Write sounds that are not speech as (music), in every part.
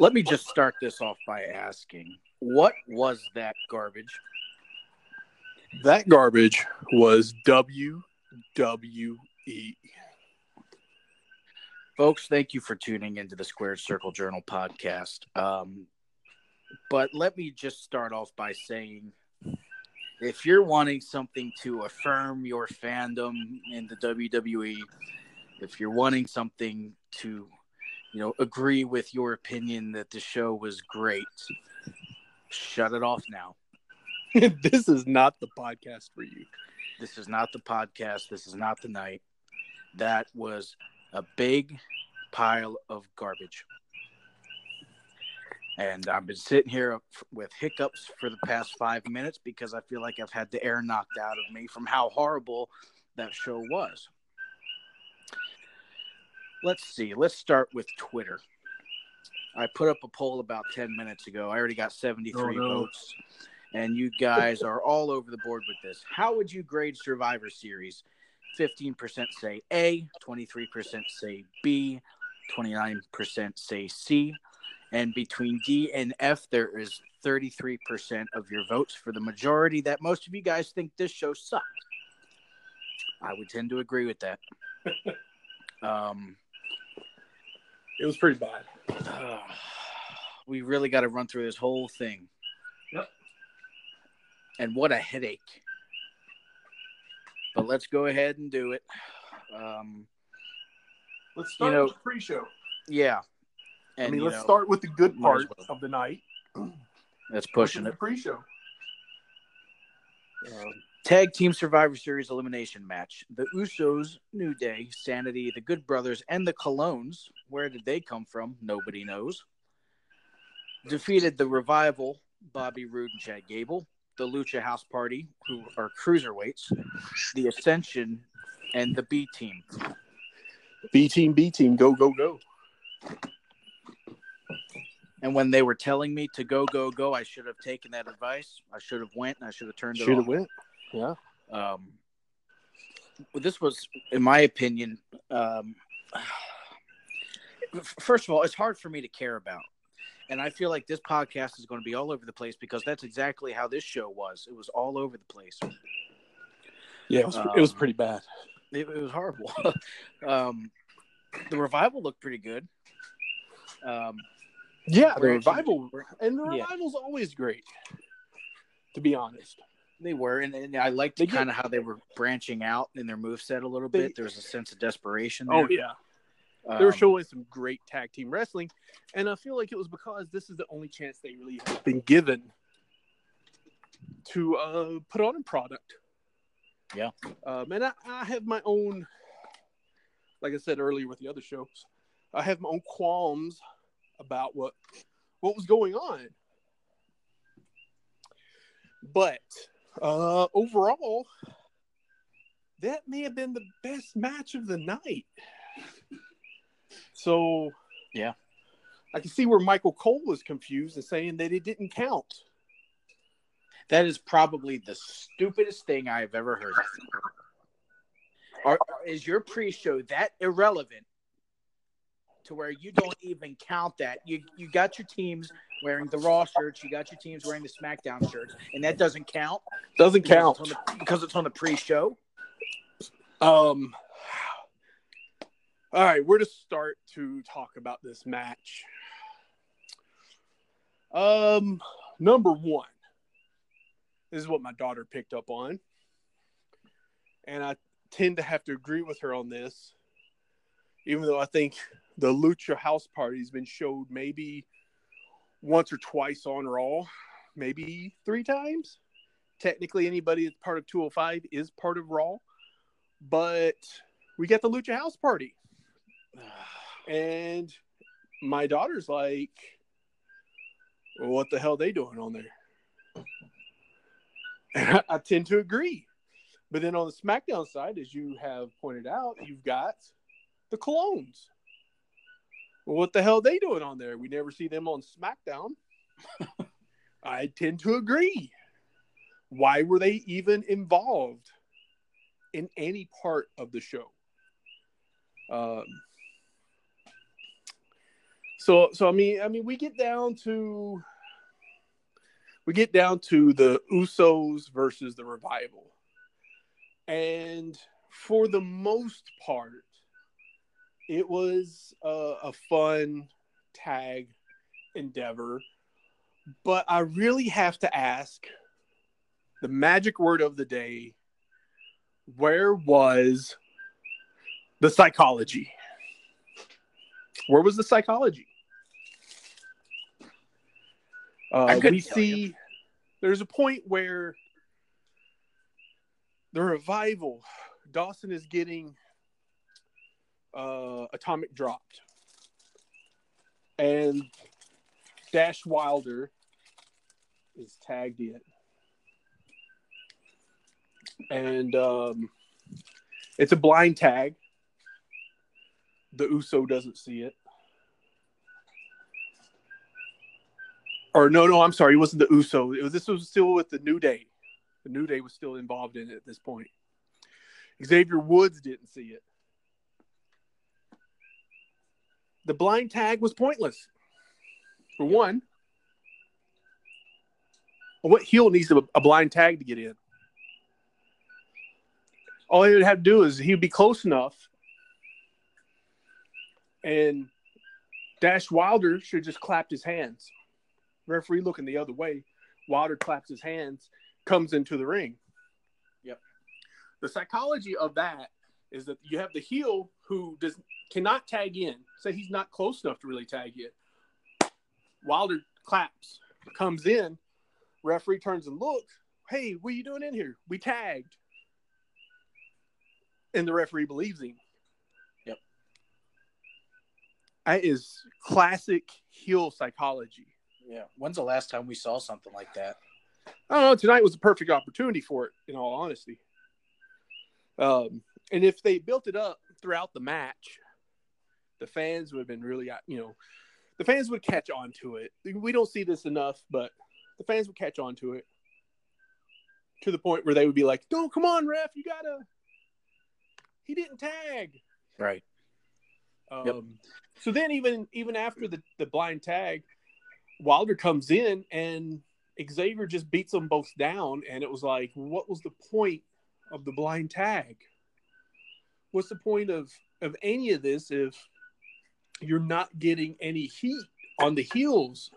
Let me just start this off by asking what was that garbage? That garbage was WWE. Folks, thank you for tuning into the Squared Circle Journal podcast. Um, but let me just start off by saying if you're wanting something to affirm your fandom in the WWE, if you're wanting something to you know, agree with your opinion that the show was great, shut it off now. (laughs) this is not the podcast for you. This is not the podcast. This is not the night. That was a big pile of garbage. And I've been sitting here with hiccups for the past five minutes because I feel like I've had the air knocked out of me from how horrible that show was let's see. Let's start with Twitter. I put up a poll about 10 minutes ago. I already got 73 oh, no. votes. And you guys are all over the board with this. How would you grade Survivor Series? 15% say A, 23% say B, 29% say C. And between D and F, there is 33% of your votes for the majority that most of you guys think this show sucked. I would tend to agree with that. (laughs) um, it was pretty bad. Uh, (sighs) we really got to run through this whole thing. Yep. And what a headache. But let's go ahead and do it. Um, let's start you know, with the pre-show. Yeah. And, I mean, let's know, start with the good part well. of the night. That's pushing it. The pre-show. Um, Tag Team Survivor Series elimination match. The Usos, New Day, Sanity, the Good Brothers, and the Colones. Where did they come from? Nobody knows. Defeated the Revival, Bobby Roode and Chad Gable. The Lucha House Party, who are cruiserweights. The Ascension, and the B Team. B Team, B Team, go, go, go. And when they were telling me to go, go, go, I should have taken that advice. I should have went and I should have turned it Should have went. Yeah. Um, this was, in my opinion, um, first of all, it's hard for me to care about. And I feel like this podcast is going to be all over the place because that's exactly how this show was. It was all over the place. Yeah, it was, um, it was pretty bad. It, it was horrible. (laughs) um, the revival looked pretty good. Um, yeah, the revival, and the revival's yeah. always great. To be honest, they were, and, and I liked kind of how they were branching out in their move set a little bit. There was a sense of desperation. Oh, there. Oh yeah, um, they were um, showing some great tag team wrestling, and I feel like it was because this is the only chance they really have been given to uh, put on a product. Yeah, um, and I, I have my own, like I said earlier with the other shows, I have my own qualms about what what was going on. But uh, overall, that may have been the best match of the night. So, yeah, I can see where Michael Cole was confused and saying that it didn't count. That is probably the stupidest thing I've ever heard. Are, is your pre-show that irrelevant to where you don't even count that? You you got your teams wearing the Raw shirts. You got your teams wearing the SmackDown shirts, and that doesn't count. Doesn't count it's the, because it's on the pre-show. Um. All right, where to start to talk about this match? Um, number one. This is what my daughter picked up on, and I tend to have to agree with her on this, even though I think the Lucha House Party has been showed maybe once or twice on Raw, maybe three times. Technically, anybody that's part of 205 is part of Raw, but we get the Lucha House Party. (sighs) And my daughter's like, well, what the hell they doing on there? And (laughs) I, I tend to agree. But then on the SmackDown side, as you have pointed out, you've got the Colóns. What the hell are they doing on there? We never see them on SmackDown. (laughs) I tend to agree. Why were they even involved in any part of the show? Um, so, so I mean, I mean, we get down to we get down to the Usos versus the Revival, and for the most part, it was a, a fun tag endeavor. But I really have to ask the magic word of the day where was the psychology? Where was the psychology? Uh, we see you. there's a point where the revival, Dawson is getting uh, atomic dropped, and Dash Wilder is tagged in, and um, it's a blind tag. The USO doesn't see it. Or no, no, I'm sorry, it wasn't the USO. It was this was still with the New Day. The New Day was still involved in it at this point. Xavier Woods didn't see it. The blind tag was pointless. For one, what heel needs a, a blind tag to get in? All he would have to do is he'd be close enough, and Dash Wilder should just clapped his hands. Referee looking the other way, Wilder claps his hands, comes into the ring. Yep. The psychology of that is that you have the heel who does cannot tag in, say he's not close enough to really tag in. Wilder claps, comes in, referee turns and looks. Hey, what are you doing in here? We tagged. And the referee believes him. Yep. That is classic heel psychology. Yeah. When's the last time we saw something like that? I don't know. Tonight was a perfect opportunity for it, in all honesty. Um, and if they built it up throughout the match, the fans would have been really, you know, the fans would catch on to it. We don't see this enough, but the fans would catch on to it to the point where they would be like, "Don't come on, ref, you gotta." He didn't tag. Right. Um, yep. So then, even even after the the blind tag, Wilder comes in and Xavier just beats them both down, and it was like, what was the point of the blind tag? What's the point of of any of this if you're not getting any heat on the heels?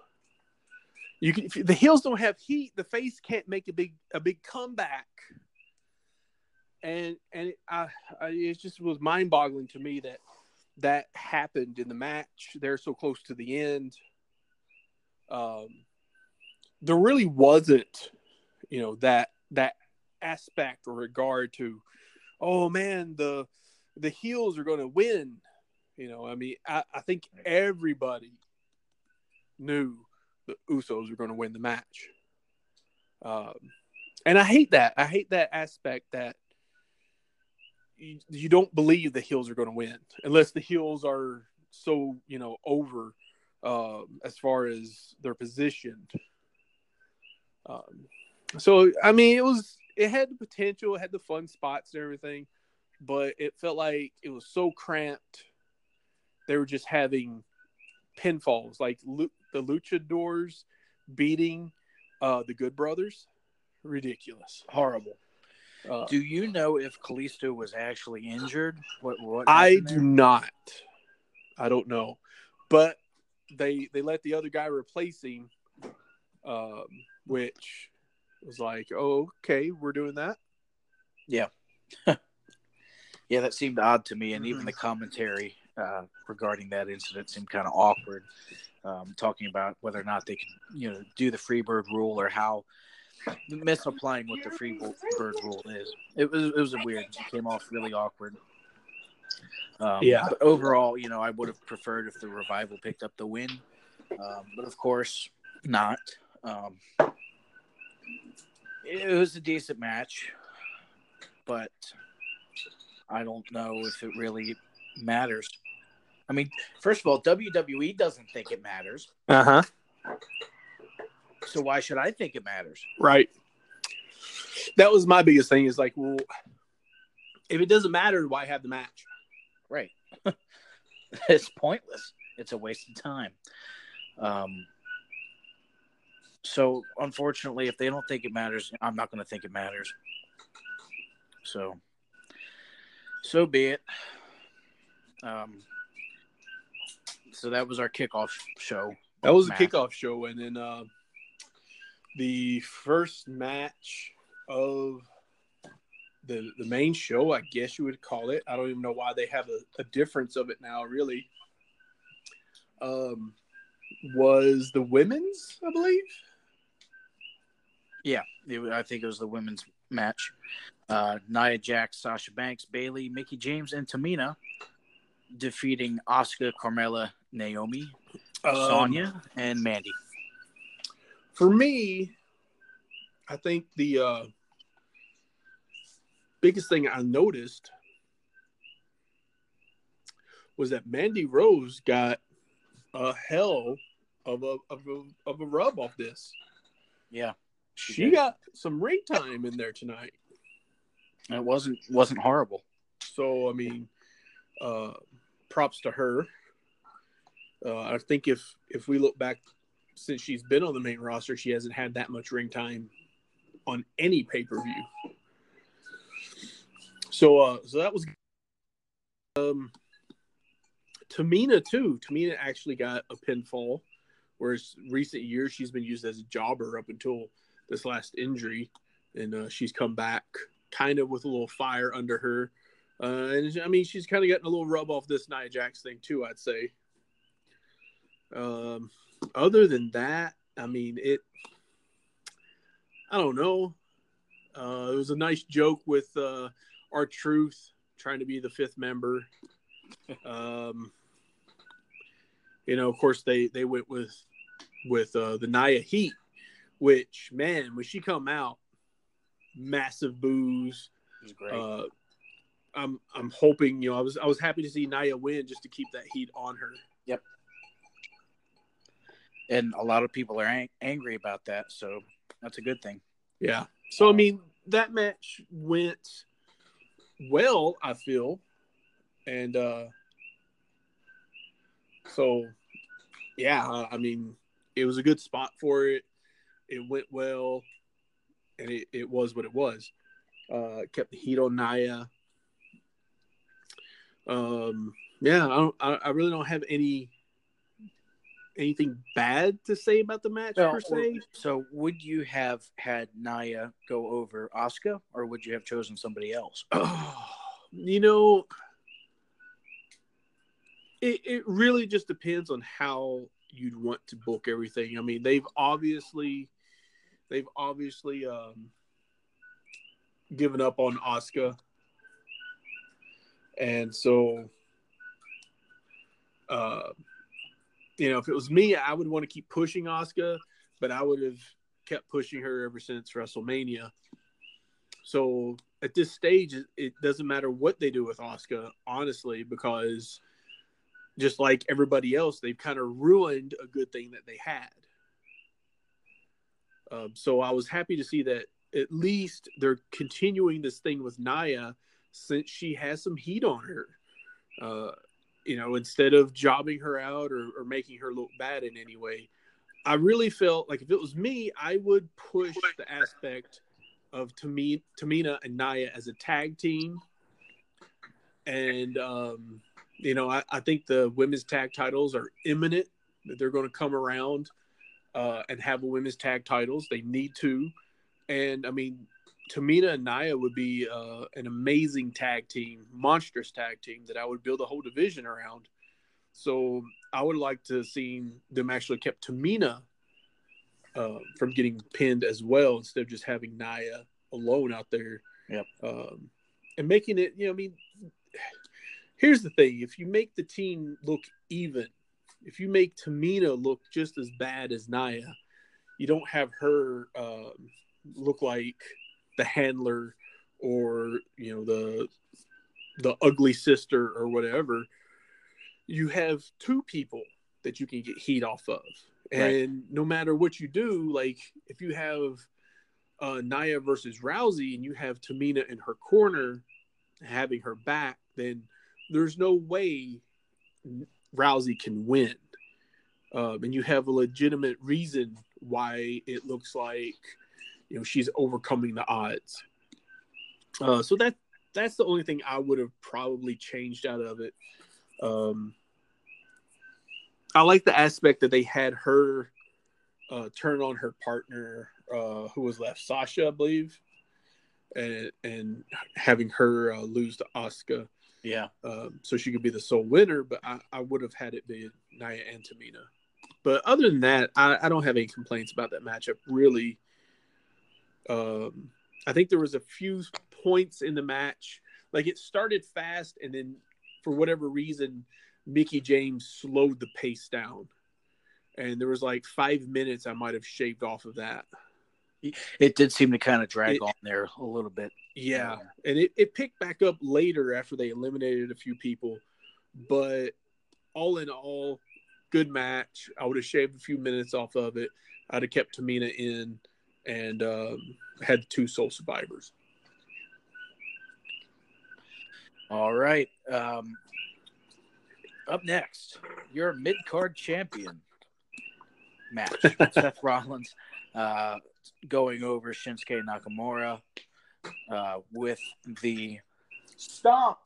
You can the heels don't have heat. The face can't make a big a big comeback, and and it, I, I, it just was mind boggling to me that that happened in the match. They're so close to the end um, there really wasn't, you know, that that aspect or regard to, oh man, the the heels are going to win. You know, I mean, I, I think everybody knew the Usos were going to win the match. Um, and I hate that. I hate that aspect that you, you don't believe the heels are going to win unless the heels are so you know over um, as far as their position. Um, so I mean, it was it had the potential, it had the fun spots and everything, but it felt like it was so cramped. They were just having pinfalls, like the luchadors beating uh, the Good Brothers. Ridiculous, horrible. Uh, do you know if Kalisto was actually injured? What? What? I do not. I don't know, but they they let the other guy replace him, um, which was like, oh, okay, we're doing that. Yeah. (laughs) Yeah, that seemed odd to me, and even Mhm. the commentary uh, regarding that incident seemed kind of awkward. Um, talking about whether or not they can, you know, do the Freebird rule or how misapplying what the Freebird rule is. It was it was a weird. It came off really awkward. Um, Yeah. But overall, you know, I would have preferred if the revival picked up the win, um, but of course not. Um, it was a decent match, but I don't know if it really matters. I mean, first of all, WWE doesn't think it matters, Uh huh. so why should I think it matters? Right. That was my biggest thing. Is like, well, if it doesn't matter, why have the match? Right. (laughs) it's pointless. It's a waste of time. Um, so, unfortunately, if they don't think it matters, I'm not going to think it matters. So, so be it. Um, so that was our kickoff show. That was a Matt. kickoff show, and then uh, the first match of the the main show, I guess you would call it. I don't even know why they have a, a difference of it now, really. Um, was the women's, I believe. Yeah, it, I think it was the women's match. Uh, Nia Jax, Sasha Banks, Bayley, Mickie James, and Tamina defeating Asuka, Carmella, Naomi, Um, Sonya, and Mandy. For me, I think the uh, biggest thing I noticed was that Mandy Rose got a hell of a of a, of a rub off this. Yeah, She did. got some ring time in there tonight. it wasn't wasn't horrible. So I mean, uh, props to her. Uh, I think if if we look back since she's been on the main roster, she hasn't had that much ring time on any pay per view. So uh, so that was um Tamina too. Tamina actually got a pinfall, whereas recent years she's been used as a jobber up until this last injury, and uh, she's come back kind of with a little fire under her. Uh, and I mean, she's kind of getting a little rub off this Nia Jax thing too. I'd say. Um, other than that, I mean, it. I don't know. Uh, it was a nice joke with uh, R-Truth trying to be the fifth member. Um, you know, of course they they went with with uh, the Nia Heat, which man, when she come out, massive boos. It was great. Uh, I'm I'm hoping you know I was I was happy to see Nia win just to keep that heat on her. Yep. And a lot of people are ang- angry about that, so that's a good thing. Yeah. So I mean that match went well, I feel, and uh so yeah, I mean it was a good spot for it. It went well, and it, it was what it was. Uh, kept the heat on Nia. Um, yeah, I don't. I, I really don't have any anything bad to say about the match per se. So, would you have had Nia go over Asuka, or would you have chosen somebody else? Oh, (sighs) you know, it, it really just depends on how you'd want to book everything. I mean, they've obviously they've obviously um, given up on Asuka, and so uh, you know, if it was me, I would want to keep pushing Asuka, but I would have kept pushing her ever since WrestleMania. So at this stage, it- doesn't matter what they do with Asuka, honestly, because just like everybody else, they've kind of ruined a good thing that they had. Um, so I was happy to see that at least they're continuing this thing with Nia since she has some heat on her. Uh, you know, instead of jobbing her out or, or making her look bad in any way. I really felt like if it was me, I would push the aspect of Tami- Tamina and Nia as a tag team. And, um, you know, I, I think the women's tag titles are imminent, that they're going to come around uh, and have a women's tag titles. They need to. And, I mean, Tamina and Nia would be uh, an amazing tag team, monstrous tag team that I would build a whole division around. So I would like to see them actually kept Tamina uh, from getting pinned as well instead of just having Nia alone out there. Yep. Um, and making it, you know, I mean, (sighs) here's the thing: if you make the team look even, if you make Tamina look just as bad as Nia, you don't have her um, look like the handler or you know the the ugly sister or whatever. You have two people that you can get heat off of, and right. no matter what you do, like if you have uh, Nia versus Rousey and you have Tamina in her corner having her back, then there's no way Rousey can win. Um, and you have a legitimate reason why it looks like you know she's overcoming the odds. Uh, so that that's the only thing I would have probably changed out of it. Um, I like the aspect that they had her uh, turn on her partner, uh, who was left, Sasha, I believe, and and having her uh, lose to Asuka. Yeah. Um, so she could be the sole winner, but I, I would have had it be Nia and Tamina. But other than that, I, I don't have any complaints about that matchup. Really, um, I think there was a few points in the match, like it started fast, and then for whatever reason, Mickie James slowed the pace down, and there was like five minutes I might have shaved off of that. It did seem to kind of drag it, on there a little bit. Yeah, and it, it picked back up later after they eliminated a few people, but all in all, good match. I would have shaved a few minutes off of it. I'd have kept Tamina in and um, had two sole survivors. All right. Um, up next, your mid card champion match. (laughs) Seth Rollins uh, going over Shinsuke Nakamura uh, with the stomp,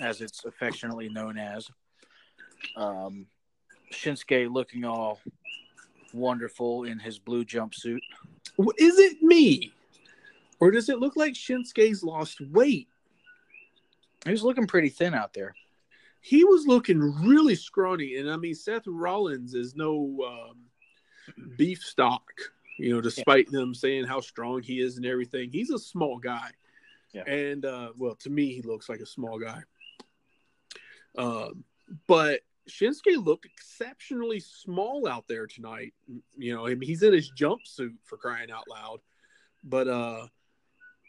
as it's affectionately known as. Um, Shinsuke looking all wonderful in his blue jumpsuit. Is it me? Or does it look like Shinsuke's lost weight? He was looking pretty thin out there. He was looking really scrawny. And I mean, Seth Rollins is no um, beef stock, you know, despite yeah. them saying how strong he is and everything. He's a small guy. Yeah. And, uh, well, to me, he looks like a small guy. Um, but Shinsuke looked exceptionally small out there tonight. You know, I mean, he's in his jumpsuit for crying out loud. But uh,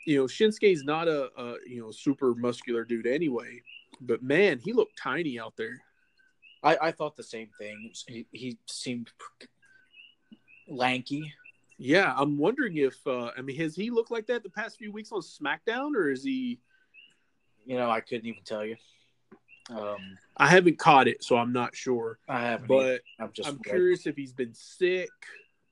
you know, Shinsuke's not a, a you know super muscular dude anyway. But man, he looked tiny out there. I, I thought the same thing. He, he seemed lanky. Yeah, I'm wondering if uh, I mean has he looked like that the past few weeks on SmackDown, or is he? You know, I couldn't even tell you. Um, I haven't caught it, so I'm not sure. I haven't, but I'm just I'm curious if he's been sick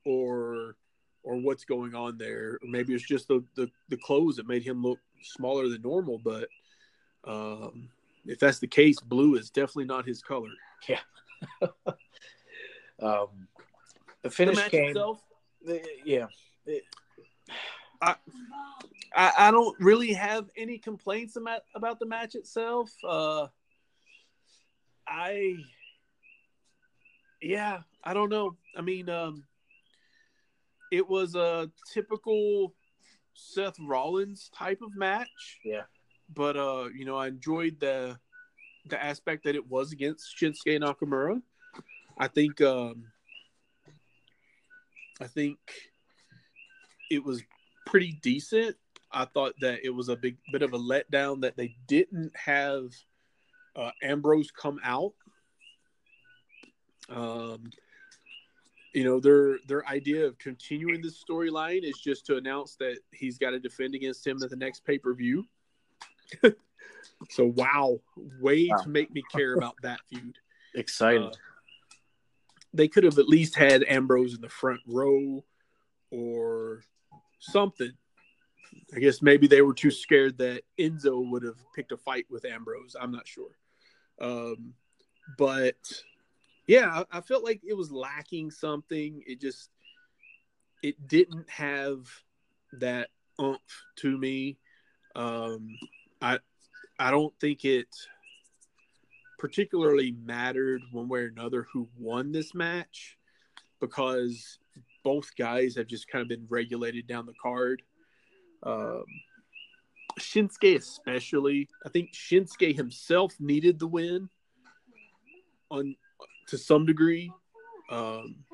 or or what's going on there. Maybe it's just the, the, the clothes that made him look smaller than normal. But um, if that's the case, blue is definitely not his color. Yeah. (laughs) um, the finish the came. Itself, yeah. It, I, I, I don't really have any complaints about about the match itself. Uh, I yeah, I don't know. I mean, um, it was a typical Seth Rollins type of match. Yeah. But uh, you know, I enjoyed the the aspect that it was against Shinsuke Nakamura. I think um I think it was pretty decent. I thought that it was a big bit of a letdown that they didn't have uh, Ambrose come out. Um, you know their their idea of continuing this storyline is just to announce that he's got to defend against him at the next pay per view. (laughs) so wow, way wow. to make me care about that feud. Excited. Uh, they could have at least had Ambrose in the front row or something. I guess maybe they were too scared that Enzo would have picked a fight with Ambrose. I'm not sure. Um, but yeah, I, I felt like it was lacking something. It just it didn't have that oomph to me. Um, I I don't think it particularly mattered one way or another who won this match because both guys have just kind of been regulated down the card. Um, Shinsuke, especially, I think Shinsuke himself needed the win on to some degree. Um,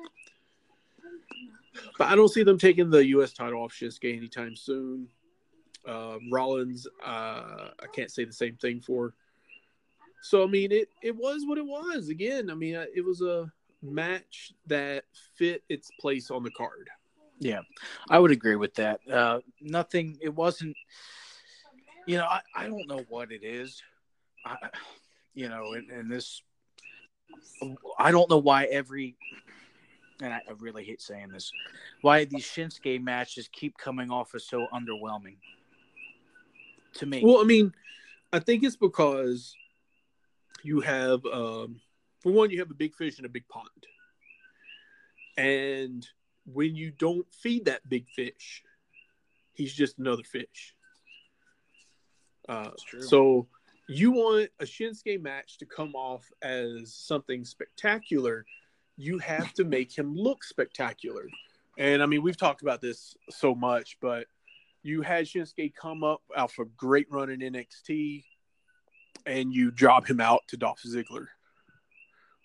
but I don't see them taking the U.S. title off Shinsuke anytime soon. Uh, Rollins, uh, I can't say the same thing for. So I mean, it it was what it was. Again, I mean, it was a match that fit its place on the card. Yeah, I would agree with that. Uh, nothing. It wasn't. You know, I, I don't know what it is. I, you know, and, and this, I don't know why every, and I, I really hate saying this, why these Shinsuke matches keep coming off as so underwhelming. To me, Well, I mean, I think it's because you have, um, for one, you have a big fish in a big pond, and when you don't feed that big fish, he's just another fish. Uh, so you want a Shinsuke match to come off as something spectacular, you have to make him look spectacular. And I mean, we've talked about this so much, but you had Shinsuke come up off a great run in NXT, and you job him out to Dolph Ziggler,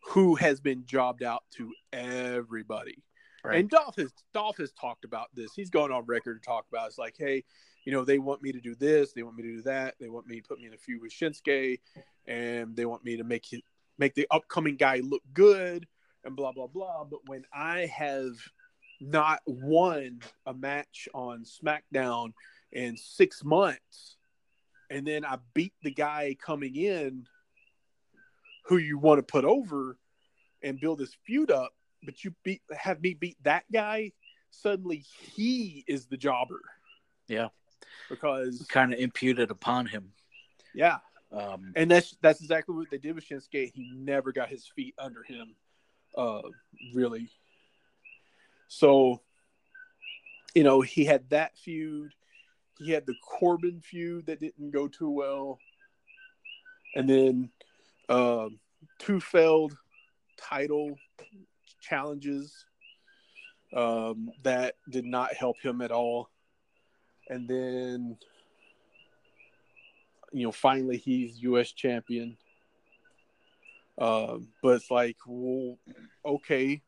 who has been jobbed out to everybody. Right. And Dolph has Dolph has talked about this. He's gone on record to talk about. It. It's like, hey, you know, they want me to do this, they want me to do that, they want me to put me in a feud with Shinsuke, and they want me to make it make the upcoming guy look good, and blah blah blah. But when I have not won a match on SmackDown in six months, and then I beat the guy coming in who you want to put over and build this feud up, but you beat have me beat that guy, suddenly he is the jobber. Yeah. Because kind of imputed upon him. yeah. Um, And that's that's exactly what they did with Shinsuke. He never got his feet under him, uh, really. So, you know, he had that feud. He had the Corbin feud that didn't go too well, and then um, two failed title challenges um, that did not help him at all. And then you know, finally he's U.S. champion. Um, but it's like, well, okay,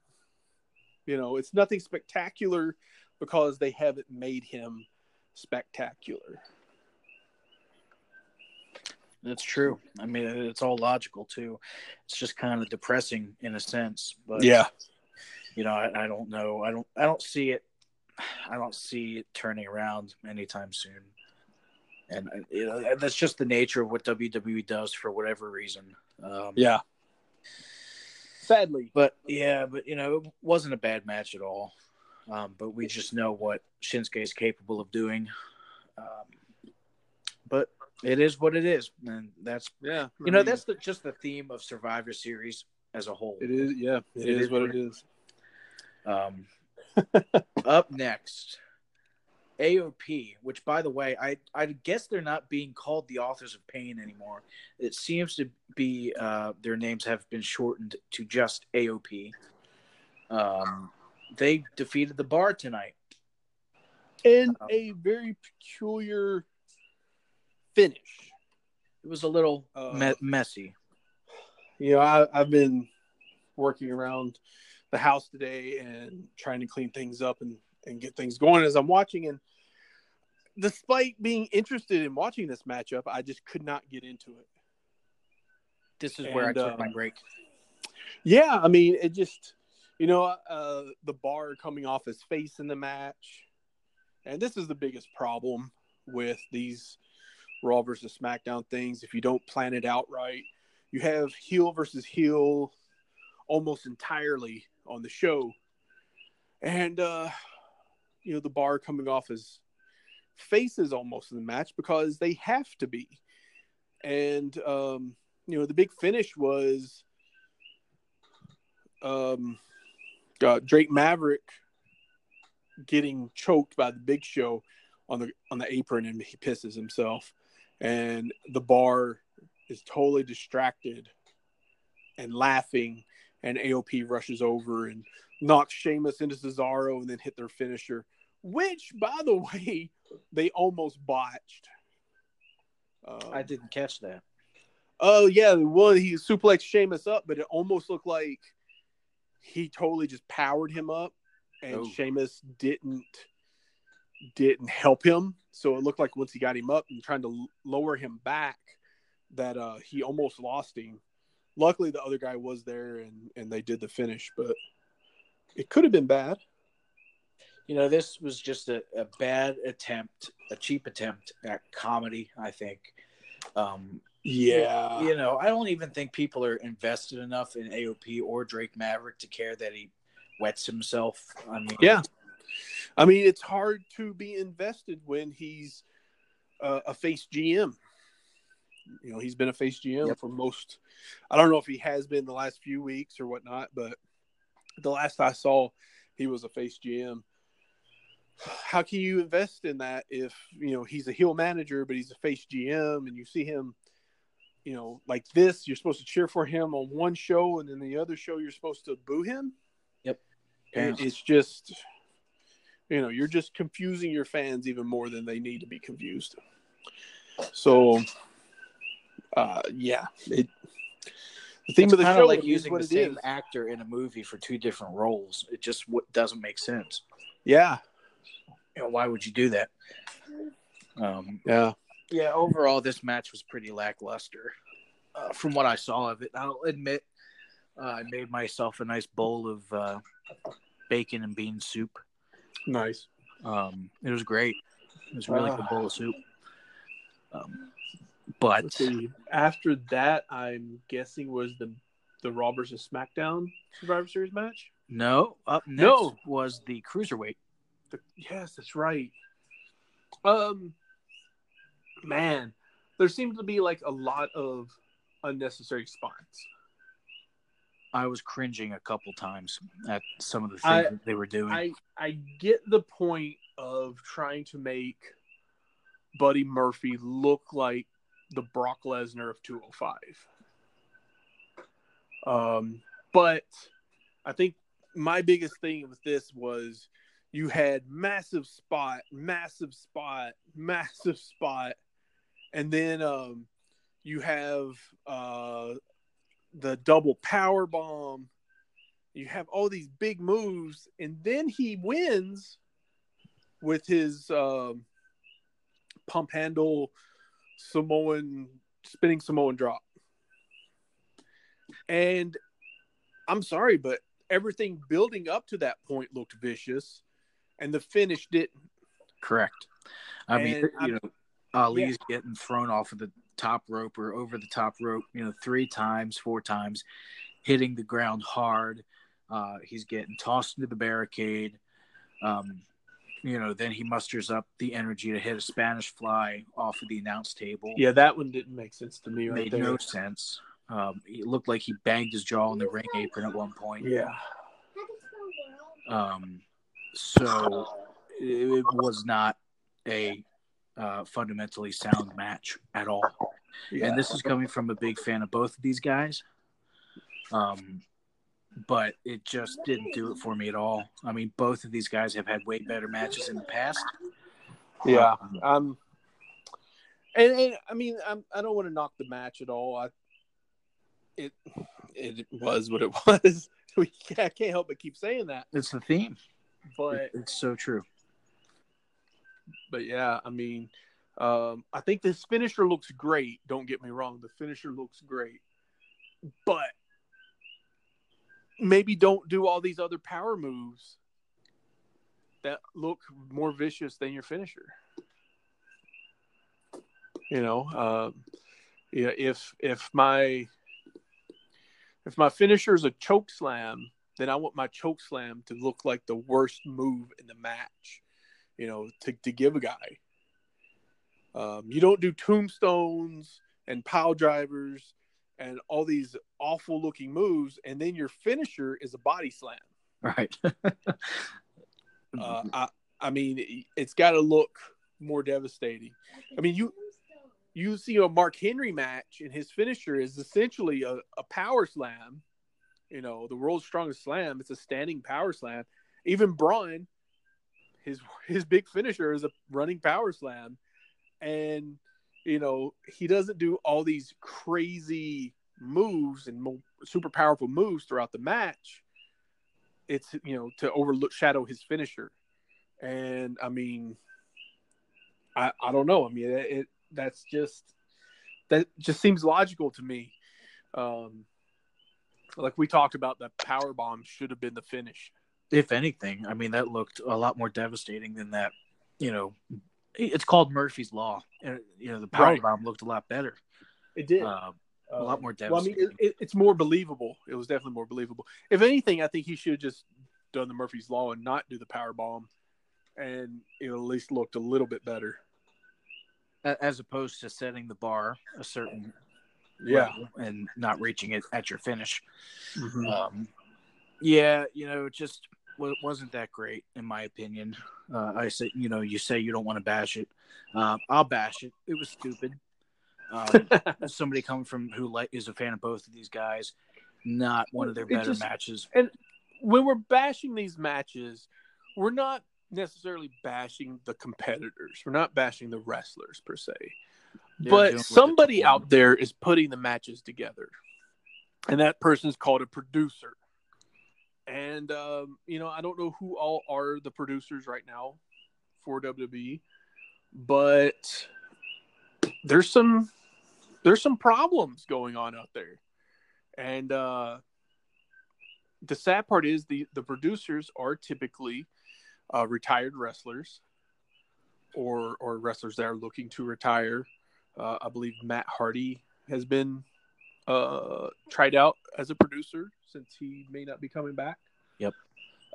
you know, it's nothing spectacular because they haven't made him spectacular. That's true. I mean, it's all logical too. It's just kind of depressing in a sense, but Yeah, you know, I, I don't know. I don't. I don't see it. I don't see it turning around anytime soon. And uh, you know, that's just the nature of what WWE does for whatever reason. Um, yeah. Sadly, But yeah, but you know, it wasn't a bad match at all. Um, but we just know what Shinsuke is capable of doing. Um, but it is what it is, and that's yeah. you know that's the, just the theme of Survivor Series as a whole. it is. Yeah, It it is is what it is. Um, (laughs) up next, AOP, which by the way, I I guess they're not being called the Authors of Pain anymore. It seems to be uh, their names have been shortened to just AOP. Um, they defeated the Bar tonight. And Um, a very peculiar finish. It was a little Uh, me- messy. you know, I, I've been working around the house today and trying to clean things up and, and get things going as I'm watching. And despite being interested in watching this matchup, I just could not get into it. This is where I and, took my um, break. Yeah, I mean, it just, you know, uh, the bar coming off his face in the match. And this is the biggest problem with these Raw versus SmackDown things. If you don't plan it out right, you have heel versus heel almost entirely on the show. And, uh, you know, the bar coming off his faces almost in the match because they have to be. And, um, you know, the big finish was um, uh, Drake Maverick getting choked by the Big Show on the on the apron and he pisses himself, and the bar is totally distracted and laughing, and AOP rushes over and knocks Sheamus into Cesaro and then hit their finisher, which by the (laughs) way they almost botched. Um, I didn't catch that. Oh yeah, one he suplexed Sheamus up, but it almost looked like he totally just powered him up, and oh. Sheamus didn't didn't help him. So it looked like once he got him up and trying to lower him back, that uh, he almost lost him. Luckily, the other guy was there and and they did the finish, but it could have been bad. You know, this was just a, a bad attempt, a cheap attempt at comedy. I think. Um, yeah. You know, I don't even think people are invested enough in AOP or Drake Maverick to care that he wets himself. I mean, yeah. I mean, it's hard to be invested when he's uh, a face GM. You know, he's been a face GM yep. for most. I don't know if he has been the last few weeks or whatnot, but the last I saw, he was a face GM. How can you invest in that if you know he's a heel manager, but he's a face GM, and you see him you know, like this, you're supposed to cheer for him on one show, and then the other show, you're supposed to boo him. Yep. And it's just, you know, you're just confusing your fans even more than they need to be confused. So, uh, yeah, it. The theme it's of the show like using the same is. actor in a movie for two different roles. It just doesn't make sense. Yeah. You know, why would you do that? Um, yeah yeah, overall, this match was pretty lackluster uh, from what I saw of it. I'll admit, uh, I made myself a nice bowl of uh, bacon and bean soup. Nice. Um, it was great. It was really good bowl of soup. Um, but after that, I'm guessing was the the Raw versus SmackDown Survivor Series match. No, up next no. was the cruiserweight. The, yes, that's right. Um, man, there seems to be like a lot of unnecessary spots. I was cringing a couple times at some of the things I, they were doing. I, I get the point of trying to make Buddy Murphy look like the Brock Lesnar of 205. Um, but I think my biggest thing with this was you had massive spot, massive spot, (laughs) massive spot, and then um, you have uh, the double power bomb. You have all these big moves, and then he wins with his um, pump handle Samoan spinning Samoan drop. And I'm sorry, but everything building up to that point looked vicious, and the finish didn't. Correct. I and mean, you know, Ali's yeah. getting thrown off of the top rope or over the top rope, you know, three times, four times, hitting the ground hard. Uh, he's getting tossed into the barricade. Um, you know, then he musters up the energy to hit a Spanish fly off of the announce table. Yeah, that one didn't make sense to me. Right Made there. no sense. Um, it looked like he banged his jaw on the ring apron at one point. Yeah. Um, so it, it was not a uh, fundamentally sound match at all. Yeah. And this is coming from a big fan of both of these guys. Um, but it just didn't do it for me at all. I mean, both of these guys have had way better matches in the past. Yeah. Um, um and, and I mean, I'm, I don't want to knock the match at all. I, it, it was what it (laughs) was. We I can't help but keep saying that. It's the theme, but it's so true but yeah, I mean, um, I think this finisher looks great. Don't get me wrong, the finisher looks great, but maybe don't do all these other power moves that look more vicious than your finisher. You know, um, yeah, if if my if my finisher is a choke slam, then I want my choke slam to look like the worst move in the match you know, to, to give a guy. Um, you don't do tombstones and pile drivers and all these awful looking moves, and then your finisher is a body slam. Right. (laughs) uh, I, I mean, it's got to look more devastating. I mean, you you see a Mark Henry match, and his finisher is essentially a, a power slam. You know, the world's strongest slam. It's a standing power slam. Even Braun, his his big finisher is a running power slam, and you know he doesn't do all these crazy moves and mo- super powerful moves throughout the match. It's you know to overlook shadow his finisher, and I mean, I I don't know. I mean it, it that's just that just seems logical to me. Um, like we talked about, the power bomb should have been the finish. If anything, I mean that looked a lot more devastating than that. You know, it's called Murphy's Law. And, you know, the power Right. bomb looked a lot better. It did. Uh, a lot more Well, I mean, devastating. it, it, it's more believable. It was definitely more believable. If anything, I think he should have just done the Murphy's Law and not do the power bomb, and it at least looked a little bit better. as opposed to setting the bar a certain Yeah. level and not reaching it at your finish. Mhm. Um, yeah, you know, just wasn't that great in my opinion. Uh, I said, you know, you say you don't want to bash it. Uh, I'll bash it. It was stupid. Um, (laughs) somebody coming from who like is a fan of both of these guys, not one of their better just- matches. And when we're bashing these matches, we're not necessarily bashing the competitors. We're not bashing the wrestlers per se. They're but somebody out there is putting the matches together. And that person's called a producer. And um, you know, I don't know who all are the producers right now for WWE, but there's some there's some problems going on out there. And uh the sad part is the the producers are typically uh, retired wrestlers or or wrestlers that are looking to retire. Uh, I believe Matt Hardy has been uh, tried out as a producer since he may not be coming back. Yep.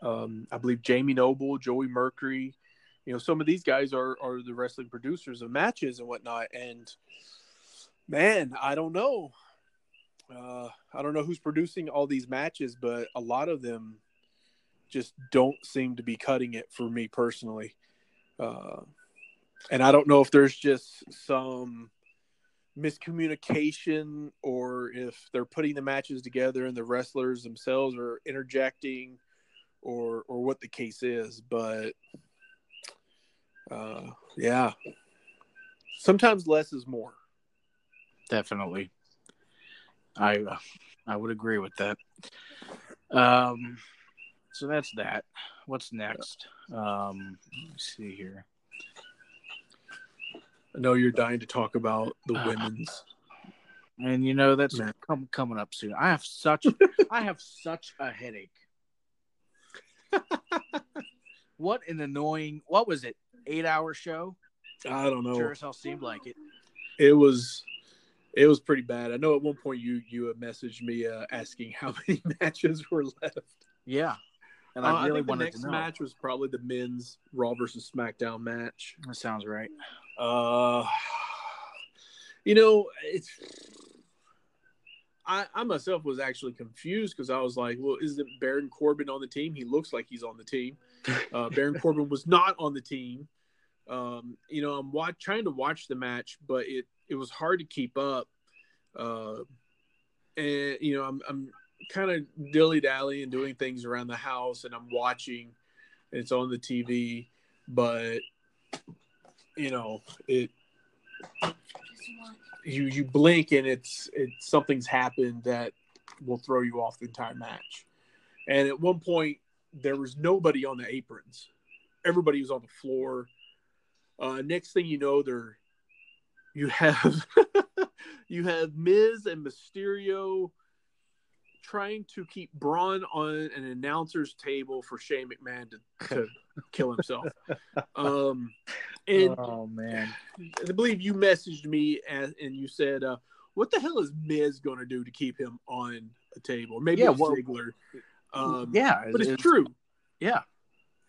Um, I believe Jamie Noble, Joey Mercury, you know, some of these guys are are the wrestling producers of matches and whatnot. And man, I don't know. Uh, I don't know who's producing all these matches, but a lot of them just don't seem to be cutting it for me personally. Uh, and I don't know if there's just some miscommunication or if they're putting the matches together and the wrestlers themselves are interjecting or or what the case is but uh yeah sometimes less is more Definitely. I uh, I would agree with that. Um, so that's that. What's next? Um, let me see here. I know you're dying to talk about the Uh, women's And you know that's Yeah. com- coming up soon. I have such I have such a headache. (laughs) what an annoying. What was it? Eight hour show. i don't know Sure as hell seemed like it. it was it was pretty bad i know at one point you you had messaged me uh, asking how (laughs) many matches were left Yeah, and Uh, I really think the wanted next to know. match was probably the men's raw versus smackdown match That sounds right. Uh, you know, it's. I, I myself was actually confused because I was like, well, isn't Baron Corbin on the team? He looks like he's on the team. (laughs) Uh, Baron Corbin was not on the team. Um, you know, I'm watch, trying to watch the match, but it, it was hard to keep up. Uh, and, you know, I'm, I'm kind of dilly dally and doing things around the house and I'm watching and it's on the TV, but you know it you you blink and it's it something's happened that will throw you off the entire match. And at one point there was nobody on the aprons. Everybody was on the floor. Uh next thing you know there you have (laughs) you have Miz and Mysterio trying to keep Braun on an announcer's table for Shane McMahon to, to kill himself. (laughs) Um, and oh man, I believe you messaged me and, and you said, uh, "What the hell is Miz going to do to keep him on a table? Maybe Yeah, it's well- Ziggler." Um, yeah, but it's, true. Yeah,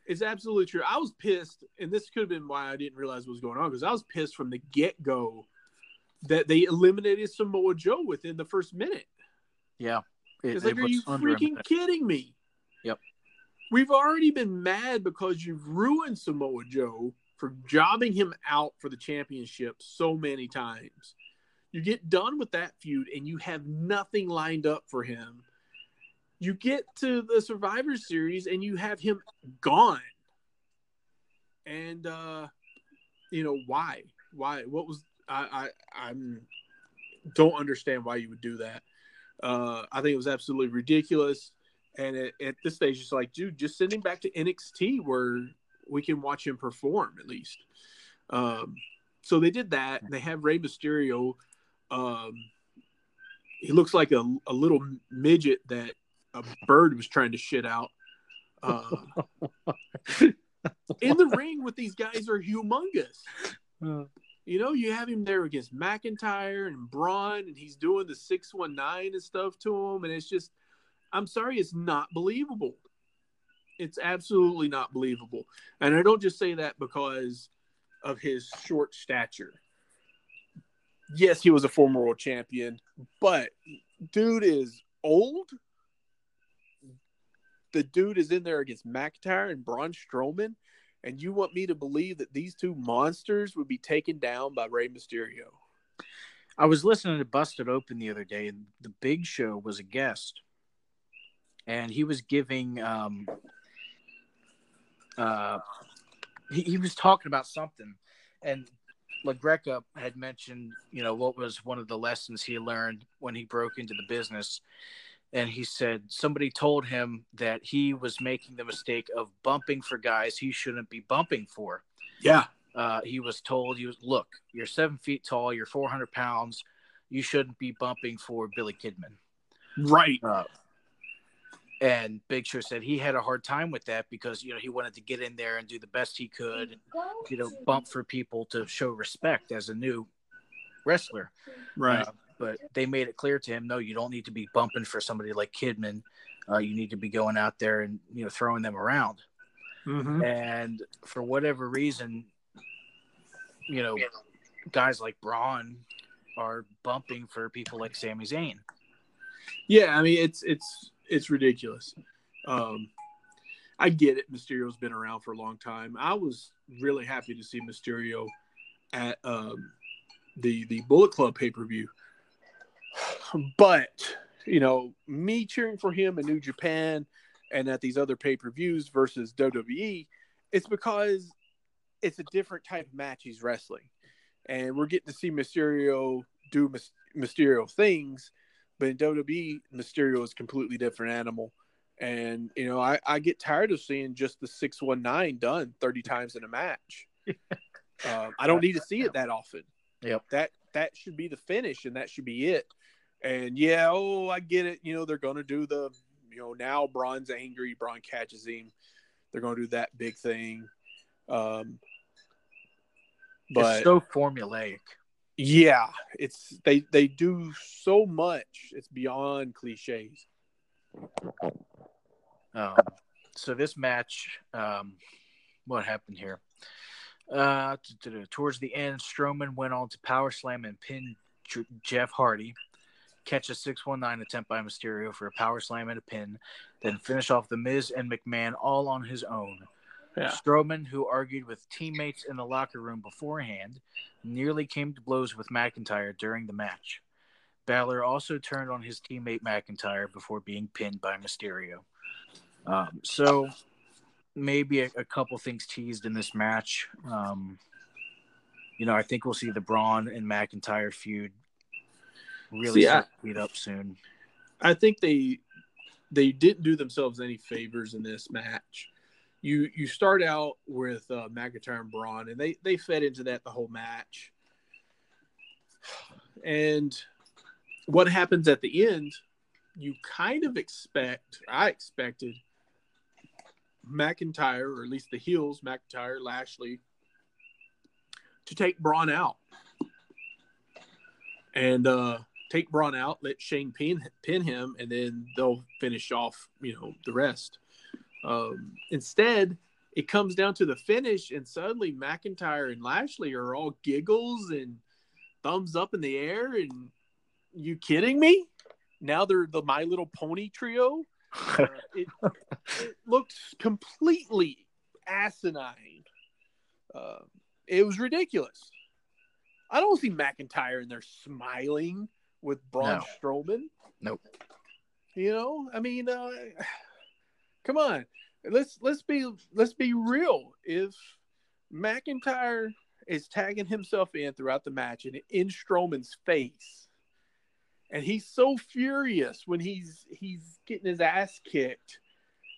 It's absolutely true. I was pissed, and this could have been why I didn't realize what was going on because I was pissed from the get go that they eliminated Samoa Joe within the first minute. yeah. It- It's it like, are you freaking kidding me? Yep. We've already been mad because you've ruined Samoa Joe for jobbing him out for the championship so many times. You get done with that feud and you have nothing lined up for him. You get to the Survivor Series and you have him gone. And uh you know why? Why what was I I I'm don't understand why you would do that. Uh I think it was absolutely ridiculous. And at, at this stage, it's like, dude, just send him back to NXT where we can watch him perform at least. Um, so they did that. They have Rey Mysterio. Um, he looks like a, a little midget that a bird was trying to shit out. Uh, in the ring with these guys are humongous. You know, you have him there against McIntyre and Braun, and he's doing the 619 and stuff to him. And it's just, I'm sorry, it's not believable. It's absolutely not believable. And I don't just say that because of his short stature. Yes, he was a former world champion, but dude is old. The dude is in there against McIntyre and Braun Strowman, and you want me to believe that these two monsters would be taken down by Rey Mysterio? I was listening to Busted Open the other day, and the Big Show was a guest, and he was giving um, uh, he, he was talking about something, and LaGreca had mentioned, you know, what was one of the lessons he learned when he broke into the business. And he said somebody told him that he was making the mistake of bumping for guys he shouldn't be bumping for. Yeah. Uh, he was told, "You look, you're seven feet tall, you're 400 pounds, you shouldn't be bumping for Billy Kidman." Right. Uh, and Big Show said he had a hard time with that because you know he wanted to get in there and do the best he could, and, you know, bump for people to show respect as a new wrestler. Right. Uh, but they made it clear to him, no, you don't need to be bumping for somebody like Kidman. Uh, you need to be going out there and you know throwing them around. Mm-hmm. And for whatever reason, you know, guys like Braun are bumping for people like Sami Zayn. Yeah, I mean it's it's it's ridiculous. Um, I get it. Mysterio's been around for a long time. I was really happy to see Mysterio at um, the the Bullet Club pay per view, (sighs) but you know, me cheering for him in New Japan and at these other pay per views versus WWE, it's because it's a different type of match he's wrestling, and we're getting to see Mysterio do Mysterio things but in WWE, Mysterio is a completely different animal. And, you know, I, I get tired of seeing just the 619 done 30 times in a match. (laughs) um, I don't need to see it that often. Yep. That that should be the finish and that should be it. And yeah, oh, I get it. You know, they're going to do the, you know, now Braun's angry. Braun catches him. They're going to do that big thing. Um, but it's so formulaic. Yeah, it's they they do so much. It's beyond cliches. Um, so this match, um, what happened here? Uh, towards the end, Strowman went on to power slam and pin Jeff Hardy, catch a six one nine attempt by Mysterio for a power slam and a pin, then finish off the Miz and McMahon all on his own. Yeah. Strowman, who argued with teammates in the locker room beforehand, nearly came to blows with McIntyre during the match. Balor also turned on his teammate McIntyre before being pinned by Mysterio. Um, so maybe a, a, couple things teased in this match. Um, you know, I think we'll see the Braun and McIntyre feud really see, I, speed up soon. I think they they didn't do themselves any favors in this match you you start out with uh, McIntyre and Braun, and they they fed into that the whole match. And what happens at the end, you kind of expect. I expected McIntyre, or at least the heels, McIntyre, Lashley, to take Braun out and uh, take Braun out, let Shane pin pin him, and then they'll finish off, you know, the rest. Um, instead, it comes down to the finish, and suddenly McIntyre and Lashley are all giggles and thumbs up in the air. And you kidding me? Now they're the My Little Pony trio. (laughs) Uh, it, it looks completely asinine. Uh, it was ridiculous. I don't see McIntyre in there smiling with Braun No. Strowman. Nope. You know, I mean, uh, come on, let's let's be let's be real. If McIntyre is tagging himself in throughout the match and in Strowman's face, and he's so furious when he's he's getting his ass kicked,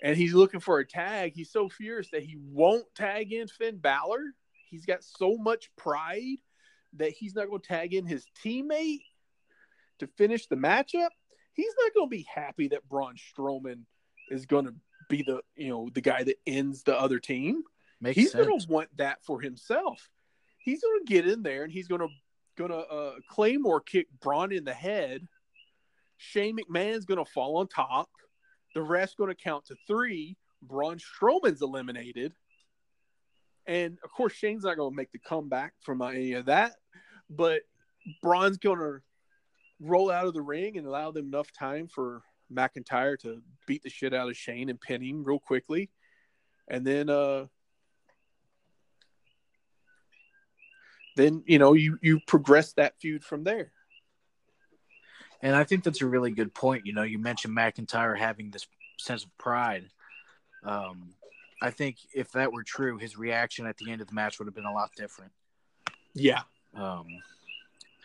and he's looking for a tag. He's so furious that he won't tag in Finn Balor. He's got so much pride that he's not going to tag in his teammate to finish the matchup. He's not going to be happy that Braun Strowman is going to be the you know the guy that ends the other team. Makes he's sense. going to want that for himself. He's going to get in there and he's going to going to uh, claymore kick Braun in the head. Shane McMahon's going to fall on top. The rest going to count to three. Braun Strowman's eliminated, and of course Shane's not going to make the comeback from any of that. But Braun's going to roll out of the ring and allow them enough time for McIntyre to beat the shit out of Shane and pin him real quickly, and then uh then you know you you progress that feud from there. And I think that's a really good point. You know, you mentioned McIntyre having this sense of pride. Um, I think if that were true, his reaction at the end of the match would have been a lot different. Yeah, Um,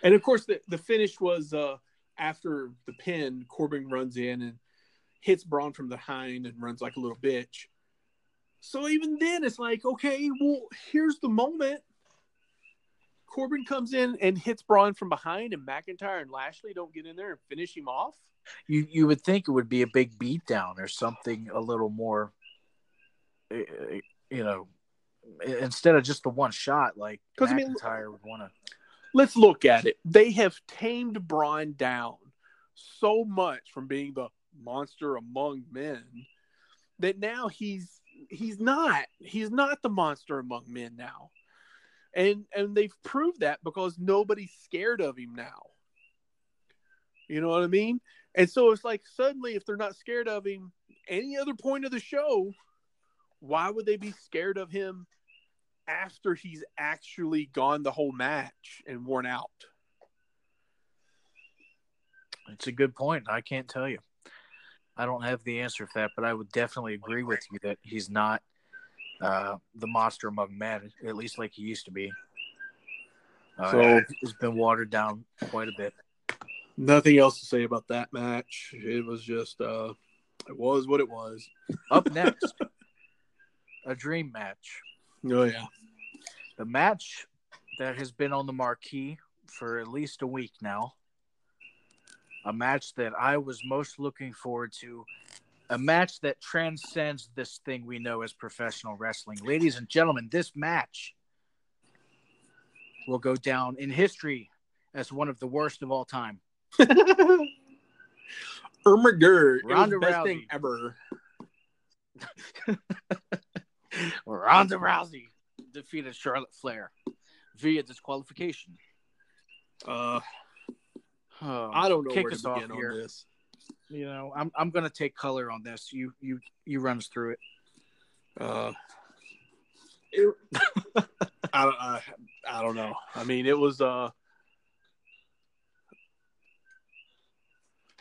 and of course the the finish was uh after the pin, Corbin runs in and hits Braun from behind and runs like a little bitch. So even then, it's like, okay, well, here's the moment. Corbin comes in and hits Braun from behind, and McIntyre and Lashley don't get in there and finish him off. you you would think it would be a big beatdown or something a little more, uh, you know, instead of just the one shot. Like 'Cause, I mean- McIntyre would want to. Let's look at it. They have tamed Braun down so much from being the monster among men that now he's he's not he's not the monster among men now. And and they've proved that because nobody's scared of him now. You know what I mean? And so it's like suddenly if they're not scared of him any other point of the show, why would they be scared of him after he's actually gone the whole match and worn out. It's a good point. I can't tell you. I don't have the answer for that, but I would definitely agree with you that he's not uh, the monster among men, at least like he used to be. Uh, So- it's been watered down quite a bit. Nothing else to say about that match. It was just uh it was what it was. Up next, (laughs) a dream match. Oh yeah. The match that has been on the marquee for at least a week now. A match that I was most looking forward to. A match that transcends this thing we know as professional wrestling. Ladies and gentlemen, this match will go down in history as one of the worst of all time. (laughs) Irma Gerd. It was the best Rousey. thing ever. (laughs) Ronda Rousey defeated Charlotte Flair via disqualification. Uh Oh, I don't know kick where us to off begin here. on this. you know, I'm I'm gonna take color on this. You you you run us through it. Uh it, (laughs) I, don't- I I don't know. I mean, it was uh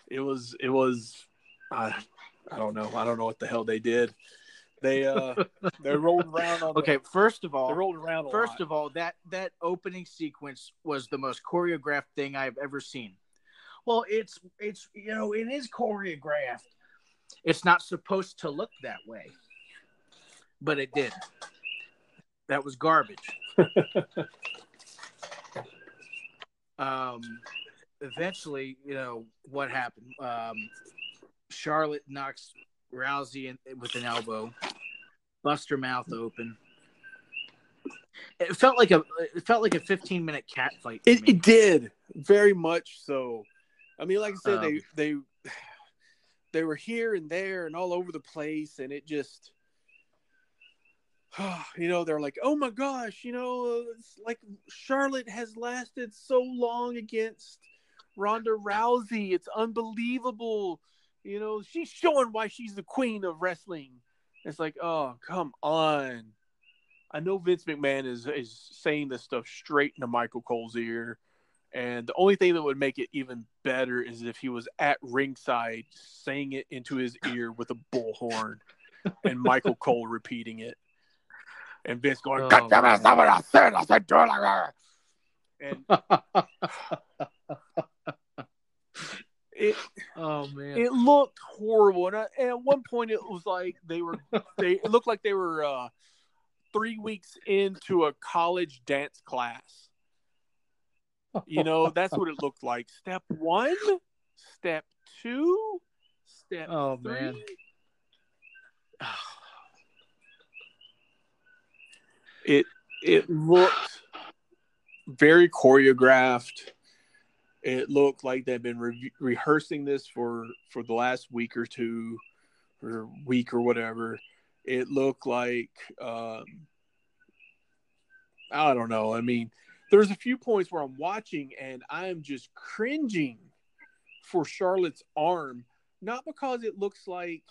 it was it was I I don't know. I don't know what the hell they did. They uh they rolled around on the- Okay, first of all, they all, rolled around a first lot. of all, that that opening sequence was the most choreographed thing I've ever seen. Well, it's it's you know it is choreographed. It's not supposed to look that way, but it did. That was garbage. (laughs) um, eventually, you know what happened. Um, Charlotte knocks Rousey in, with an elbow, bust her mouth open. It felt like a it felt like a 15 minute cat fight. It, it did very much so. I mean, like I said, Um, they they they were here and there and all over the place, and it just, (sighs) you know, they're like, oh my gosh, you know, it's like Charlotte has lasted so long against Ronda Rousey. It's unbelievable. You know, she's showing why she's the queen of wrestling. It's like, oh, come on. I know Vince McMahon is is saying this stuff straight into Michael Cole's ear, and the only thing that would make it even better is if he was at ringside saying it into his ear with a bullhorn, and Michael (laughs) Cole repeating it, and Vince going, Oh, "God damn it, that's not man. what I said. I said do it like that." And (laughs) it oh man. it looked horrible, and, I, and at one point it was like they were (laughs) they it looked like they were uh, three weeks into a college dance class. You know, that's what it (laughs) looked like. Step one, step two, step Oh, three. man. It it looked very choreographed. It looked like they've been re- rehearsing this for for the last week or two, or week or whatever. It looked like um, I don't know. I mean, there's a few points where I'm watching and I'm just cringing for Charlotte's arm, not because it looks like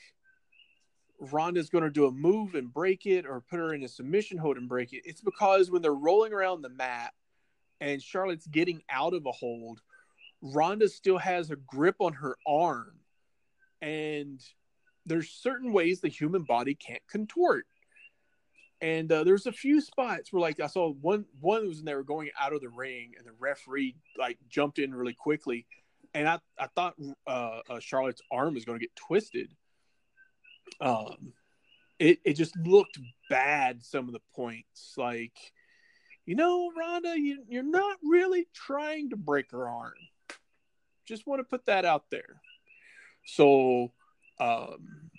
Ronda's going to do a move and break it or put her in a submission hold and break it. It's because when they're rolling around the mat and Charlotte's getting out of a hold, Ronda still has a grip on her arm. And there's certain ways the human body can't contort. And uh, there's a few spots where, like, I saw one one was when they were going out of the ring, and the referee like jumped in really quickly, and I I thought uh, uh, Charlotte's arm was going to get twisted. Um, it it just looked bad. Some of the points, like, you know, Ronda, you you're not really trying to break her arm. Just want to put that out there. So, um,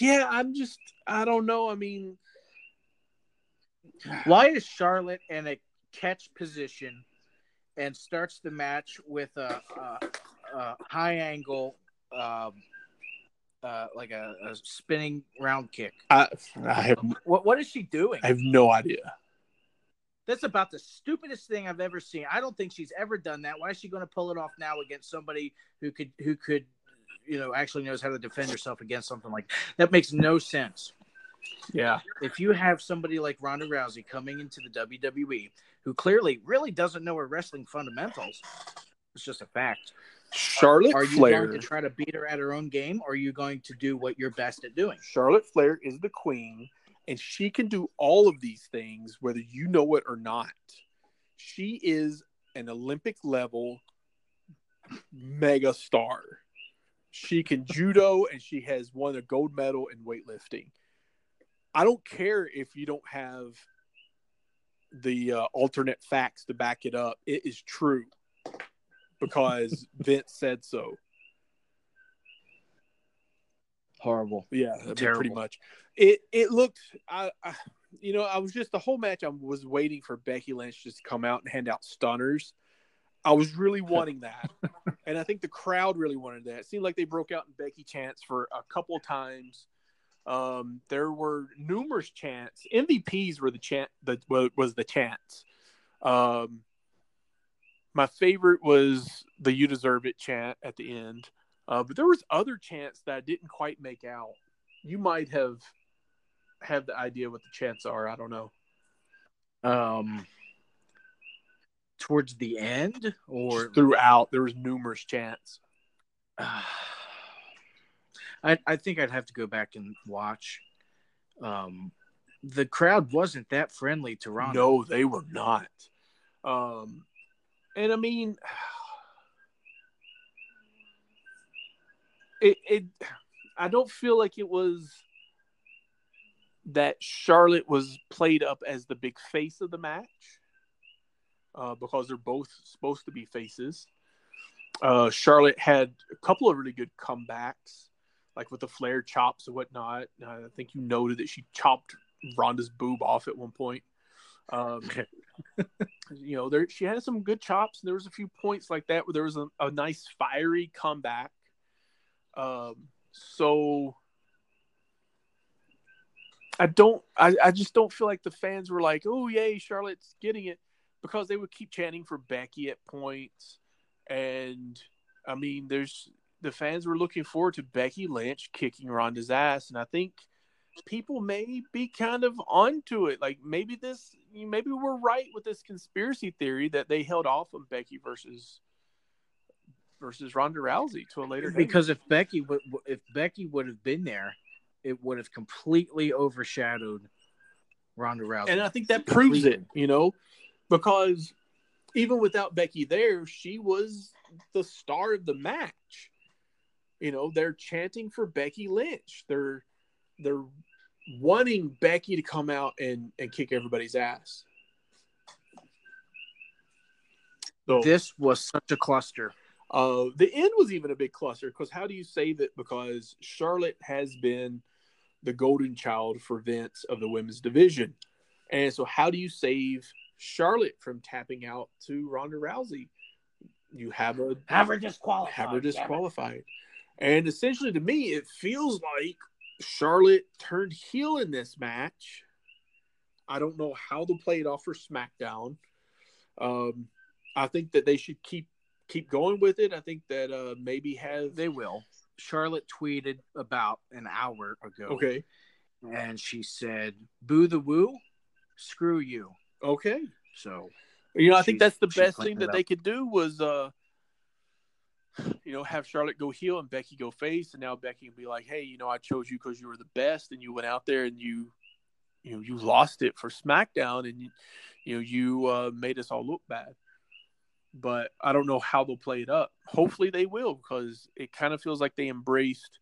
yeah, I'm just I don't know. I mean. Why is Charlotte in a catch position and starts the match with a, a, a high angle, um, uh, like a, a spinning round kick? I, I have What what is she doing? I have no idea. That's about the stupidest thing I've ever seen. I don't think she's ever done that. Why is she going to pull it off now against somebody who could who could, you know, actually knows how to defend herself against something like that? Makes no sense. Yeah, If you have somebody like Ronda Rousey coming into the WWE who clearly really doesn't know her wrestling fundamentals, it's just a fact. Charlotte Are you Flair. going to try to beat her at her own game, or are you going to do what you're best at doing? Charlotte Flair is the queen, and she can do all of these things whether you know it or not. She is an Olympic level mega star. She can judo, and she has won a gold medal in weightlifting. I don't care if you don't have the uh, alternate facts to back it up. It is true because (laughs) Vince said so. Horrible. Yeah, pretty much. It it looked, I, I, you know, I was just the whole match. I was waiting for Becky Lynch just to come out and hand out stunners. I was really (laughs) wanting that, and I think the crowd really wanted that. It seemed like they broke out in Becky chants for a couple of times. Um, there were numerous chants. MVPs were the chant that was the chants. Um, my favorite was the "You Deserve It" chant at the end. Uh, but there was other chants that I didn't quite make out. You might have have the idea what the chants are. I don't know. Um, towards the end, or Just throughout, there was numerous chants. (sighs) I, I think I'd have to go back and watch. Um, the crowd wasn't that friendly to Ron. No, they were not. Um, and I mean, it, it. I don't feel like it was that Charlotte was played up as the big face of the match, uh, because they're both supposed to be faces. Uh, Charlotte had a couple of really good comebacks, like with the flare chops and whatnot. I think you noted that she chopped Ronda's boob off at one point. Um, (laughs) you know, there she had some good chops. And there was a few points like that where there was a, a nice fiery comeback. Um, so I don't, I, I just don't feel like the fans were like, "Oh yay, Charlotte's getting it," because they would keep chanting for Becky at points, and I mean, there's the fans were looking forward to Becky Lynch kicking Ronda's ass, and I think people may be kind of onto it. Like maybe this, maybe we're right with this conspiracy theory that they held off on Becky versus versus Ronda Rousey to a later date. Because if Becky would, if Becky would have been there, it would have completely overshadowed Ronda Rousey. And I think that proves it, you know, because even without Becky there, she was the star of the match. You know, they're chanting for Becky Lynch. They're they're wanting Becky to come out and, and kick everybody's ass. So this was such a cluster. Uh, the end was even a big cluster because how do you save it? Because Charlotte has been the golden child for Vince of the women's division. And so, how do you save Charlotte from tapping out to Ronda Rousey? You have a have her disqualified. Have her disqualified. And essentially, to me, it feels like Charlotte turned heel in this match. I don't know how they'll play it off for SmackDown. Um, I think that they should keep keep going with it. I think that uh, maybe have they will. Charlotte tweeted about an hour ago. Okay. And she said, Boo the woo, screw you. Okay. So you know, I think that's the best thing that they could do was uh you know, have Charlotte go heel and Becky go face, and now Becky can be like, "Hey, you know, I chose you because you were the best, and you went out there and you, you know, you lost it for SmackDown, and you, you know, you uh, made us all look bad." But I don't know how they'll play it up. Hopefully they will because it kind of feels like they embraced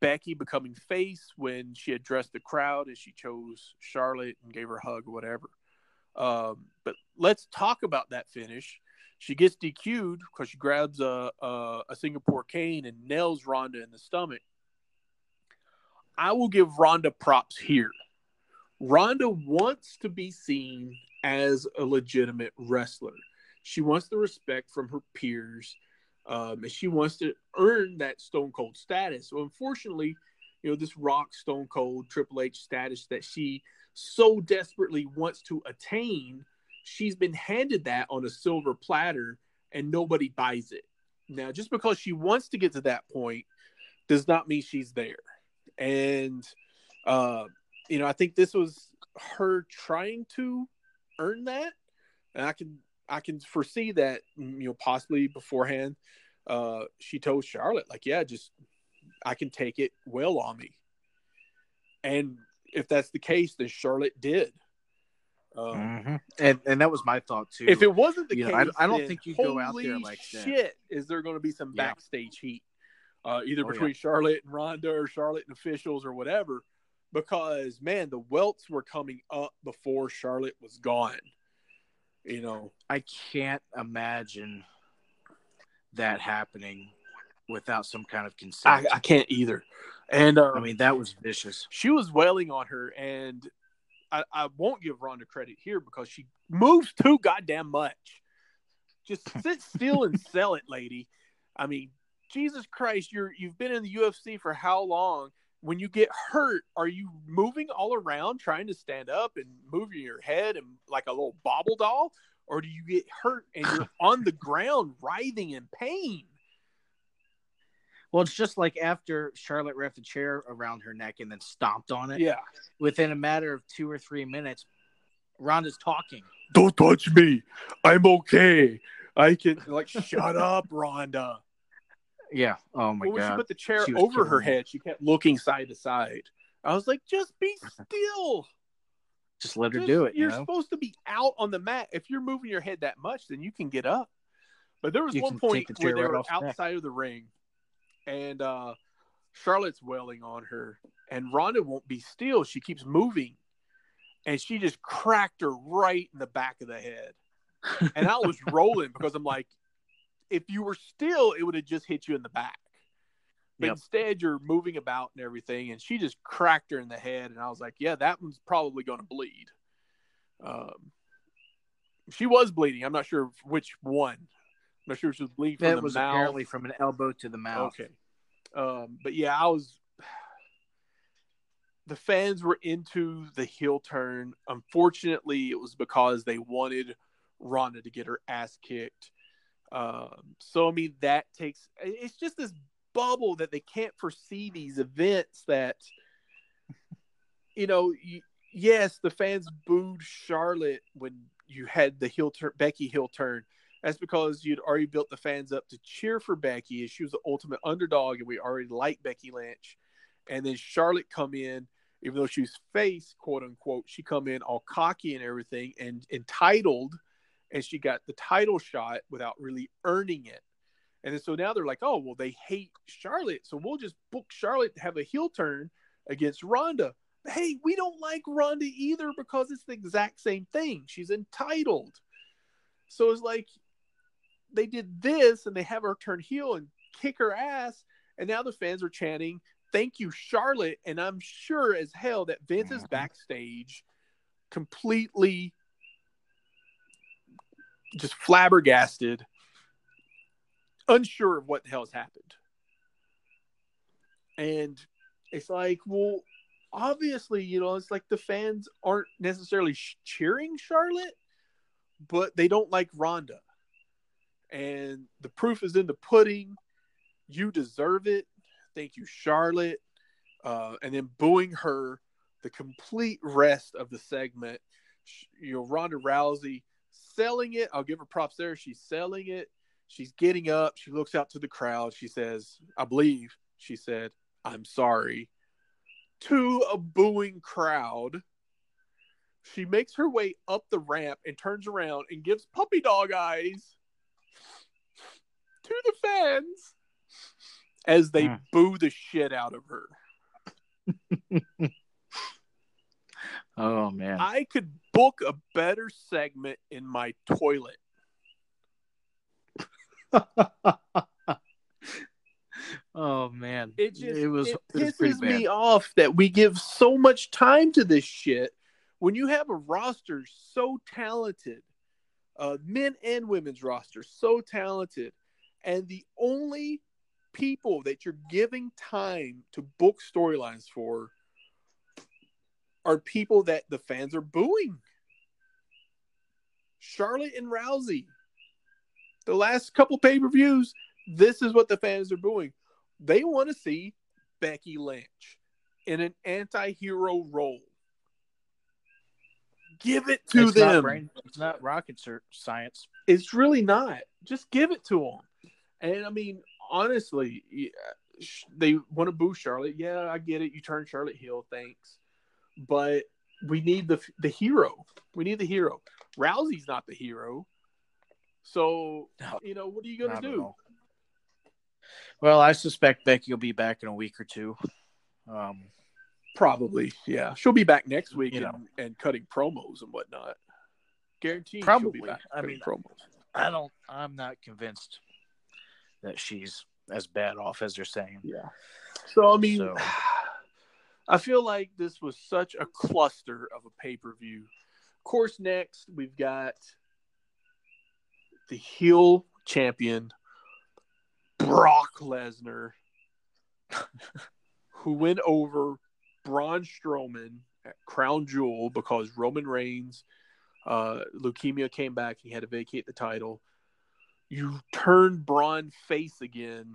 Becky becoming face when she addressed the crowd and she chose Charlotte and gave her a hug or whatever. Um, but let's talk about that finish. She gets DQ'd because she grabs a, a, a Singapore cane and nails Ronda in the stomach. I will give Ronda props here. Ronda wants to be seen as a legitimate wrestler. She wants the respect from her peers, um, and she wants to earn that Stone Cold status. So, unfortunately, you know this Rock Stone Cold Triple H status that she so desperately wants to attain, she's been handed that on a silver platter, and nobody buys it. Now, just because she wants to get to that point does not mean she's there. And uh, you know, I think this was her trying to earn that, and I can I can foresee that mm, you know possibly beforehand. Uh, she told Charlotte like, yeah, just I can take it well on me. And if that's the case, then Charlotte did. Um, mm-hmm. And and that was my thought too. If it wasn't the you case, know, I, I, don't think you go out there like shit, that. Is there going to be some yeah. backstage heat, uh, either Oh, between yeah. Charlotte and Ronda or Charlotte and officials or whatever? Because man, the welts were coming up before Charlotte was gone. You know, I can't imagine that happening without some kind of consent. I can't either. And uh, I mean, that was vicious. she was wailing on her, and I, I won't give Ronda credit here because she moves too goddamn much. Just sit still and sell it, lady. I mean, Jesus Christ, you're you've been in the UFC for how long? When you get hurt, are you moving all around trying to stand up and moving your head and like a little bobble doll? Or do you get hurt and you're (laughs) on the ground writhing in pain? Well, it's just like after Charlotte wrapped a chair around her neck and then stomped on it. Yeah. Within a matter of two or three minutes, Ronda's talking. Don't touch me. I'm okay. I can like shut up, Ronda. Yeah. Oh my Well, when she put the chair over her me. head, she kept looking side to side. I was like, just be (laughs) still. Just let her Just- do it. You You're know. supposed to be out on the mat. If you're moving your head that much, then you can get up. But there was You one point the where they right were off the neck. outside of the ring, and uh, Charlotte's wailing on her, and Ronda won't be still. She keeps moving, and she just cracked her right in the back of the head. And I was (laughs) rolling because I'm like, if you were still, it would have just hit you in the back. But Yep. instead, you're moving about and everything, and she just cracked her in the head. And I was like, yeah, that one's probably going to bleed. Um, she was bleeding. I'm not sure which one. I'm not sure if she was bleeding from That the was mouth. apparently from an elbow to the mouth. Okay. Um, but yeah, I was. The fans were into the heel turn. Unfortunately, it was because they wanted Ronda to get her ass kicked. Um, so I mean, that takes. It's just this bubble that they can't foresee these events that you know, y- yes, the fans booed Charlotte when you had the heel turn, Becky heel turn. That's because you'd already built the fans up to cheer for Becky, as she was the ultimate underdog, and we already liked Becky Lynch. And then Charlotte come in, even though she was face, quote unquote, she come in all cocky and everything and entitled, and she got the title shot without really earning it. And then so now they're like, oh well, they hate Charlotte, so we'll just book Charlotte to have a heel turn against Ronda. But hey, we don't like Ronda either because it's the exact same thing. She's entitled. So it's like they did this and they have her turn heel and kick her ass, and now the fans are chanting, "Thank you, Charlotte!" And I'm sure as hell that Vince is backstage, completely just flabbergasted, unsure of what the hell has happened. And it's like, well, obviously, you know, it's like the fans aren't necessarily cheering Charlotte, but they don't like Ronda. And the proof is in the pudding. You deserve it. Thank you, Charlotte. Uh, and then booing her the complete rest of the segment. You know, Ronda Rousey selling it. I'll give her props there. She's selling it. She's getting up. She looks out to the crowd. She says, I believe she said, I'm sorry. To a booing crowd. She makes her way up the ramp and turns around and gives puppy dog eyes to the fans as they Mm. boo the shit out of her. (laughs) Oh man. I could book a better segment in my toilet. (laughs) oh man. It just it was it it pisses bad. me off that we give so much time to this shit when you have a roster so talented, uh, men and women's roster so talented, and the only people that you're giving time to book storylines for are people that the fans are booing. Charlotte and Rousey. The last couple pay per views, this is what the fans are booing. They want to see Becky Lynch in an anti hero role. Give it to it's Not them. brain, it's not rocket science. It's really not. Just give it to them. And I mean, honestly, yeah, they want to boo Charlotte. Yeah, I get it. You turn Charlotte heel, thanks. But we need the the hero. We need the hero. Rousey's not the hero. So No, you know what are you gonna do? Well, I suspect Becky will be back in a week or two. Um, Probably, yeah. She'll be back next week and, and cutting promos and whatnot. Guaranteed, Probably. I mean, promos. I don't. I'm not convinced that she's as bad off as they're saying. Yeah. So I mean, So- I feel like this was such a cluster of a pay per view. Of course, next we've got the heel champion Brock Lesnar, (laughs) who went over Braun Strowman at Crown Jewel because Roman Reigns uh, leukemia came back. He had to vacate the title. You turn Braun face again,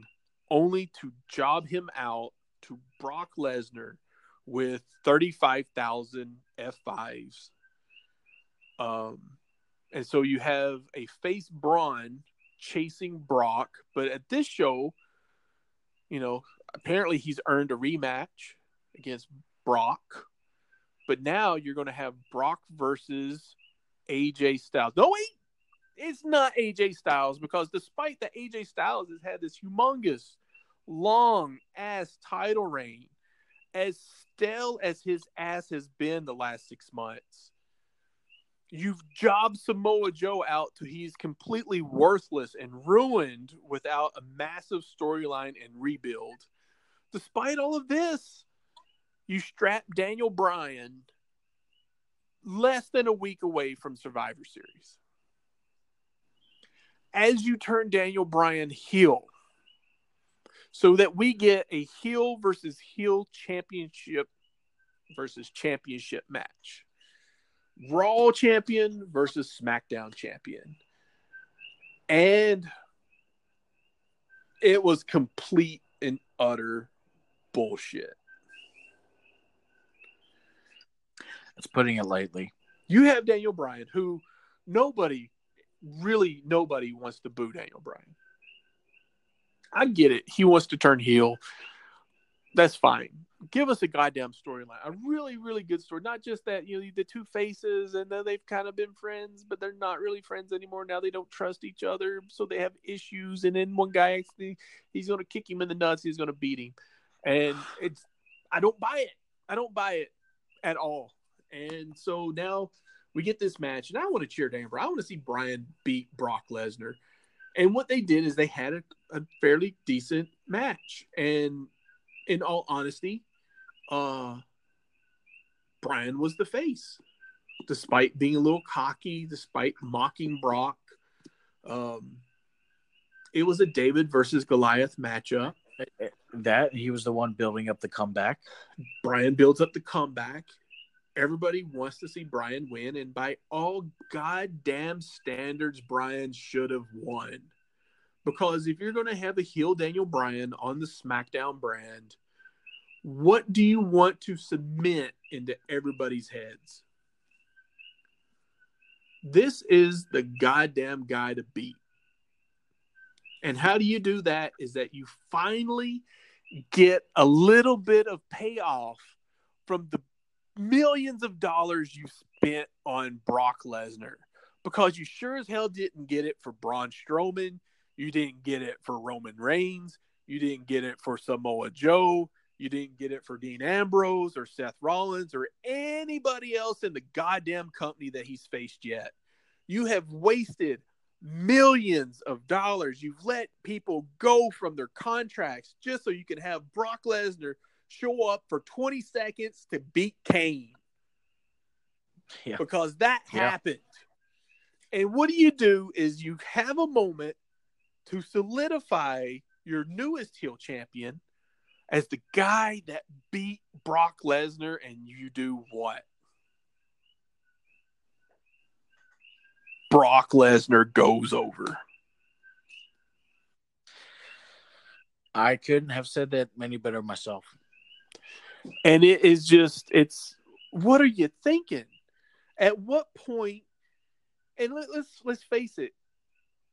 only to job him out to Brock Lesnar with 35,000 F5s. Um, and so you have a face Braun chasing Brock, but at this show, you know, apparently he's earned a rematch against Brock. But now you're going to have Brock versus AJ Styles. No, wait, it's not AJ Styles because despite that AJ Styles has had this humongous, long ass title reign, as stale as his ass has been the last six months, you've jobbed Samoa Joe out to he's completely worthless and ruined without a massive storyline and rebuild. Despite all of this, you strap Daniel Bryan less than a week away from Survivor Series. As you turn Daniel Bryan heel, so that we get a heel versus heel championship versus championship match. Raw champion versus SmackDown champion. And it was complete and utter bullshit. That's putting it lightly. You have Daniel Bryan, who nobody, really nobody wants to boo Daniel Bryan. I get it. He wants to turn heel. That's fine. Give us a goddamn storyline. A really, really good story. Not just that, you know, the two faces and then they've kind of been friends, but they're not really friends anymore. Now they don't trust each other. So they have issues. And then one guy actually, he's going to kick him in the nuts. He's going to beat him. And it's, I don't buy it. I don't buy it at all. And so now we get this match, and I want to cheer Dan I want to see Bryan beat Brock Lesnar. And what they did is they had a, a fairly decent match. And in all honesty, uh, Bryan was the face, despite being a little cocky, despite mocking Brock. Um, it was a David versus Goliath matchup. That he was the one building up the comeback. Bryan builds up the comeback. Everybody wants to see Bryan win, and by all goddamn standards, Bryan should have won. Because if you're going to have a heel Daniel Bryan on the SmackDown brand, what do you want to cement into everybody's heads? This is the goddamn guy to beat. And how do you do that? Is that you finally get a little bit of payoff from the millions of dollars you spent on Brock Lesnar because you sure as hell didn't get it for Braun Strowman. You didn't get it for Roman Reigns. You didn't get it for Samoa Joe. You didn't get it for Dean Ambrose or Seth Rollins or anybody else in the goddamn company that he's faced yet. You have wasted millions of dollars. You've let people go from their contracts just so you can have Brock Lesnar show up for 20 seconds to beat Kane. Yeah. Because that yeah. happened. And what do you do is you have a moment to solidify your newest heel champion as the guy that beat Brock Lesnar, and you do what? Brock Lesnar goes over. I couldn't have said that any better myself. And it is just, it's what are you thinking? At what point? And let, let's let's face it,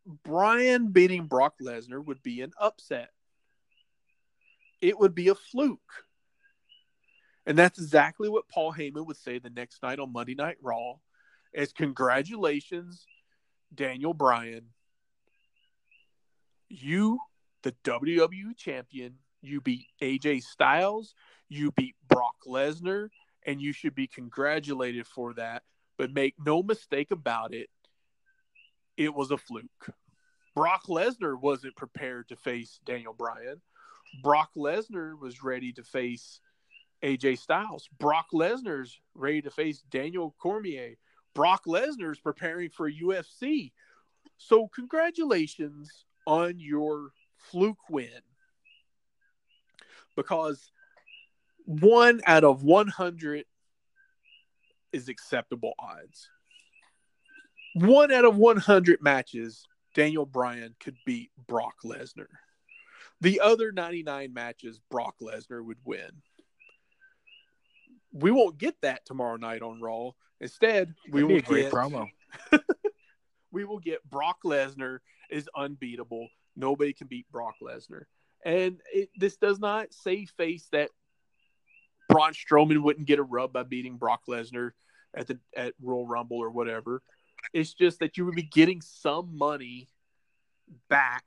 Bryan beating Brock Lesnar would be an upset. It would be a fluke. And that's exactly what Paul Heyman would say the next night on Monday Night Raw. As congratulations, Daniel Bryan. You, the WWE champion, you beat AJ Styles, you beat Brock Lesnar, and you should be congratulated for that. But make no mistake about it, it was a fluke. Brock Lesnar wasn't prepared to face Daniel Bryan. Brock Lesnar was ready to face AJ Styles. Brock Lesnar's ready to face Daniel Cormier. Brock Lesnar's preparing for UFC. So, congratulations on your fluke win. Because one out of 100 is acceptable odds. One out of 100 matches, Daniel Bryan could beat Brock Lesnar. The other 99 matches, Brock Lesnar would win. We won't get that tomorrow night on Raw. Instead, we will get promo. (laughs) we will get Brock Lesnar is unbeatable. Nobody can beat Brock Lesnar. And it, this does not save face that Braun Strowman wouldn't get a rub by beating Brock Lesnar at the at Royal Rumble or whatever. It's just that you would be getting some money back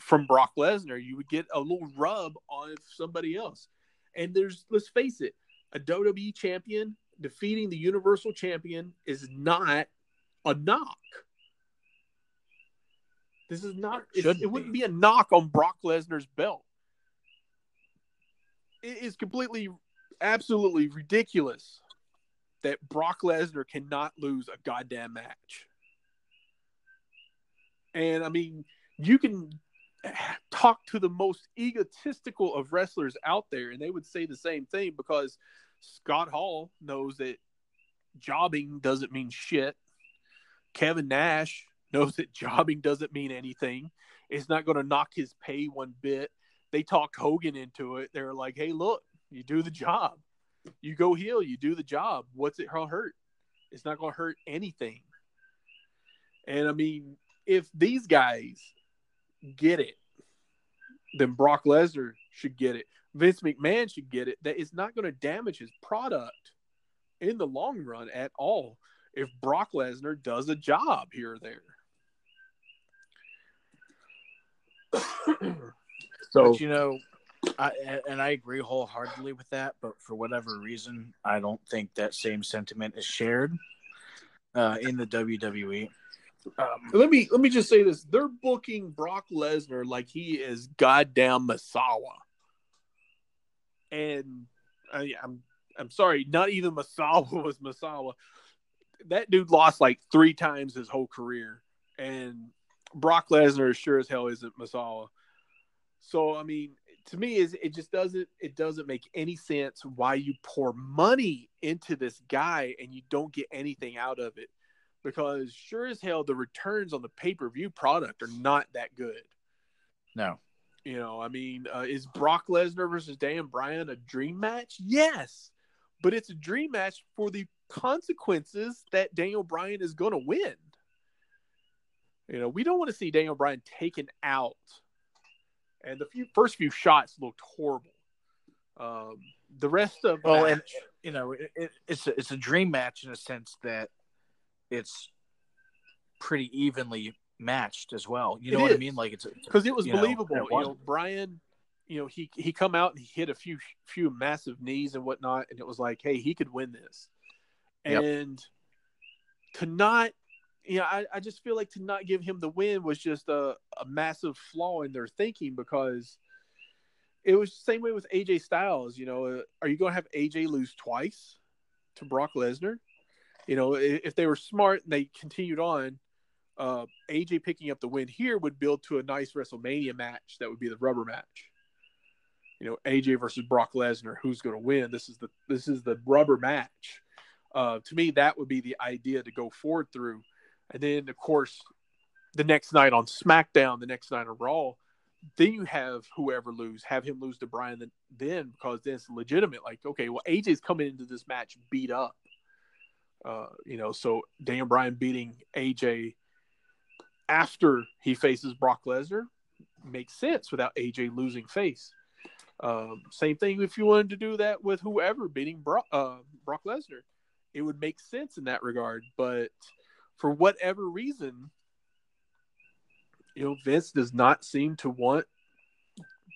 from Brock Lesnar. You would get a little rub on somebody else. And there's let's face it, a WWE champion defeating the Universal Champion is not a knock. This is not. It wouldn't be a knock on Brock Lesnar's belt. It is completely, absolutely ridiculous that Brock Lesnar cannot lose a goddamn match. And I mean, you can talk to the most egotistical of wrestlers out there, and they would say the same thing because Scott Hall knows that jobbing doesn't mean shit. Kevin Nash knows that jobbing doesn't mean anything. It's not going to knock his pay one bit. They talked Hogan into it. They're like, hey, look, you do the job. You go heal, you do the job. What's it gonna hurt? It's not gonna hurt anything. And I mean, if these guys get it, then Brock Lesnar should get it. Vince McMahon should get it. That is not going to damage his product in the long run at all if Brock Lesnar does a job here or there. so but, you know, I, and I agree wholeheartedly with that. But for whatever reason, I don't think that same sentiment is shared uh, in the WWE. Um, let me let me just say this: they're booking Brock Lesnar like he is goddamn Misawa, and I, I'm I'm sorry, not even Misawa (laughs) was Misawa. That dude lost like three times his whole career, and Brock Lesnar sure as hell isn't Misawa. So I mean, to me, is it just doesn't it doesn't make any sense why you pour money into this guy and you don't get anything out of it because sure as hell the returns on the pay per view product are not that good. No. You know, I mean, uh, is Brock Lesnar versus Dan Bryan a dream match? Yes, but it's a dream match for the consequences that Daniel Bryan is going to win. You know, we don't want to see Daniel Bryan taken out, and the few, first few shots looked horrible. Um, the rest of well, match, and you know, it, it, it's a, it's a dream match in a sense that it's pretty evenly matched as well. You know what I mean? Like it's because it was believable. Know, you know, Bryan, you know, he he come out and he hit a few few massive knees and whatnot, and it was like, hey, he could win this, yep. and to not, you know, I, I just feel like to not give him the win was just a, a massive flaw in their thinking because it was the same way with AJ Styles. You know, uh, are you going to have AJ lose twice to Brock Lesnar? you know, if they were smart and they continued on, uh, AJ picking up the win here would build to a nice WrestleMania match that would be the rubber match. You know, AJ versus Brock Lesnar, who's going to win? This is the this is the rubber match. Uh, to me, that would be the idea to go forward through, and then of course, the next night on SmackDown, the next night on Raw, then you have whoever lose, have him lose to then, then because then it's legitimate. Like, okay, well, AJ's coming into this match beat up uh, you know, so Daniel Bryan beating AJ after he faces Brock Lesnar makes sense without AJ losing face. Um, same thing if you wanted to do that with whoever beating Brock, uh, Brock Lesnar, it would make sense in that regard. But for whatever reason, you know, Vince does not seem to want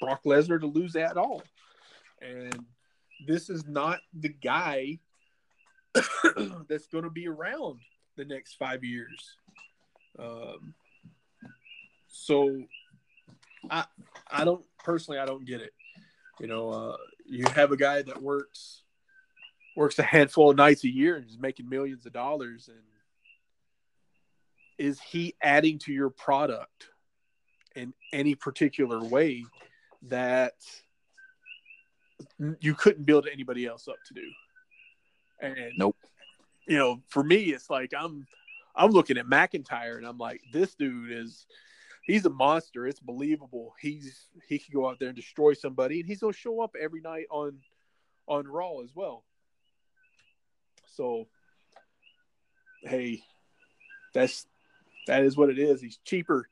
Brock Lesnar to lose at all. And this is not the guy (clears throat) that's going to be around the next five years. Um, so I I don't personally I don't get it. You know, uh, you have a guy that works works a handful of nights a year and is making millions of dollars and is he adding to your product in any particular way that you couldn't build anybody else up to do and nope. You know, for me, it's like I'm I'm looking at McIntyre and I'm like, this dude is he's a monster. It's believable. He's he can go out there and destroy somebody, and he's gonna show up every night on on Raw as well. So, hey, that's that is what it is. He's cheaper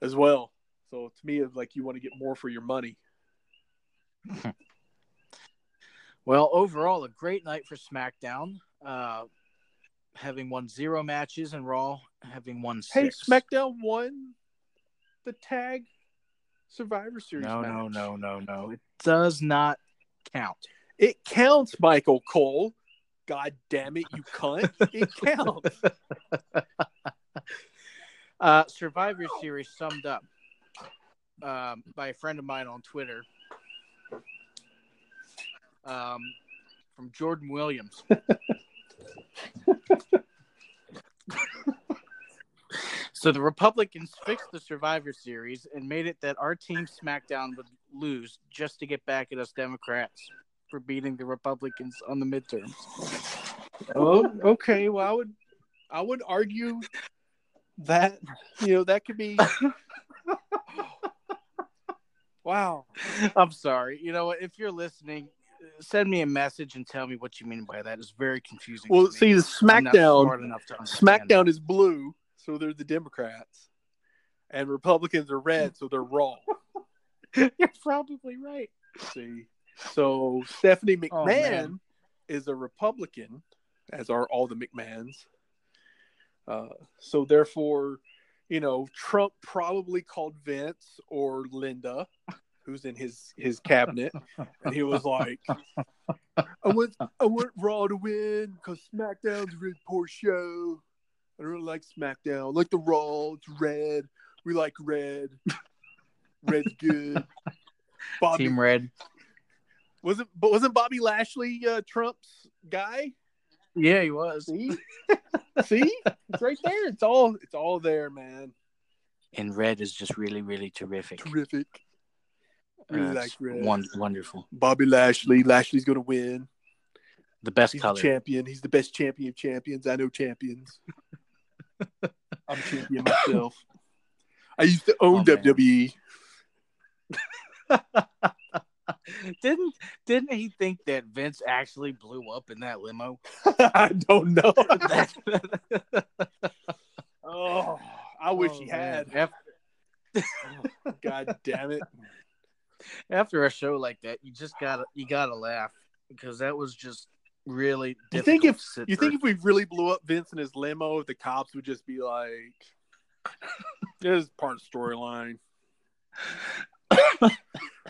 as well. So to me, it's like you want to get more for your money. (laughs) Well, overall, a great night for SmackDown. Uh, having won zero matches and Raw having won six. Hey, SmackDown won the tag Survivor Series. No, match. no, no, no, no. It does not count. It counts, Michael Cole. God damn it, you cunt! It counts. (laughs) (laughs) uh, Survivor Series summed up um, by a friend of mine on Twitter um, from Jordan Williams. (laughs) so the Republicans fixed the Survivor Series and made it that our team SmackDown would lose just to get back at us Democrats for beating the Republicans on the midterms. Oh, okay. Well, I would, I would argue that you know that could be. (laughs) wow. I'm sorry. You know? If you're listening, send me a message and tell me what you mean by that. It's very confusing. Well, see, the SmackDown SmackDown is blue, so they're the Democrats, and Republicans are red, so they're wrong. (laughs) You're probably right. See, so Stephanie Oh, McMahon man. is a Republican, as are all the McMahons. Uh, so therefore, you know, Trump probably called Vince or Linda, who's in his his cabinet, and he was like, "I want I want Raw to win because SmackDown's a really poor show. I don't really like SmackDown. I like the Raw. It's red. We like red. Red's good." Bobby Team Red. wasn't but wasn't Bobby Lashley uh, Trump's guy? Yeah, he was. See, (laughs) see, it's right there. It's all it's all there, man. And Red is just really, really terrific. Terrific. Really Uh, like Red. won- wonderful. Bobby Lashley. Lashley's gonna win. The best He's color. the champion. He's the best champion of champions. I know champions. (laughs) I'm a champion myself. I used to own Oh. WWE. (laughs) (laughs) didn't didn't he think that Vince actually blew up in that limo? (laughs) I don't know. (laughs) Oh, I wish Oh, he man. had. Af- oh, God damn it. After a show like that, you just gotta you gotta laugh because that was just really. You think if you think if we really blew up Vince in his limo, the cops would just be like, "This is part of storyline."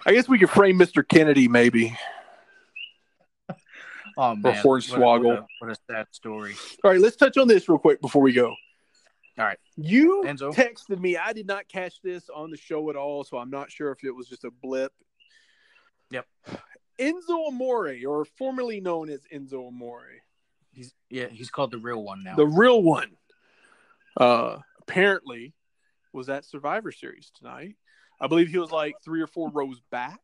I guess we could frame Mr. Kennedy, maybe. (laughs) oh man, Hornswoggle. What, what, a, what a sad story. All right, let's touch on this real quick before we go. All right. You Enzo? texted me. I did not catch this on the show at all, so I'm not sure if it was just a blip. Yep. Enzo Amore, or formerly known as Enzo Amore, He's yeah, he's called the real one now. the real one, uh, apparently was at Survivor Series tonight. I believe he was like three or four rows back,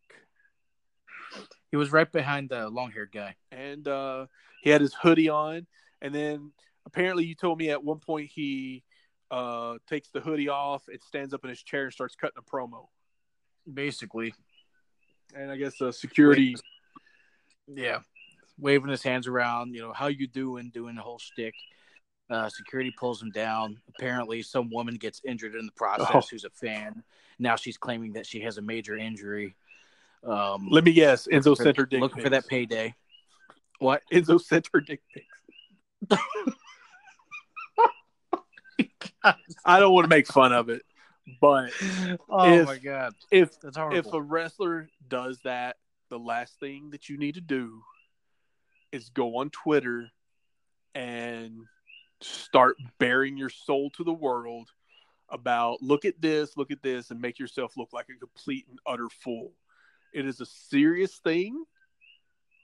he was right behind the long haired guy. and uh, he had his hoodie on. And then apparently, you told me at one point he uh, takes the hoodie off and stands up in his chair and starts cutting a promo. Basically, And I guess uh, security. yeah, waving his hands around. You know how you doing, doing the whole shtick. Uh, security pulls him down. Apparently, some woman gets injured in the process. Oh. Who's a fan? Now she's claiming that she has a major injury. Um, Let me guess. Enzo for- her dick looking for that payday. What? Enzo sent her dick pics. (laughs) I don't want to make fun of it, but Oh If- my god, if that's if a wrestler does that, the last thing that you need to do is go on Twitter and start bearing your soul to the world about look at this, look at this, and make yourself look like a complete and utter fool. It is a serious thing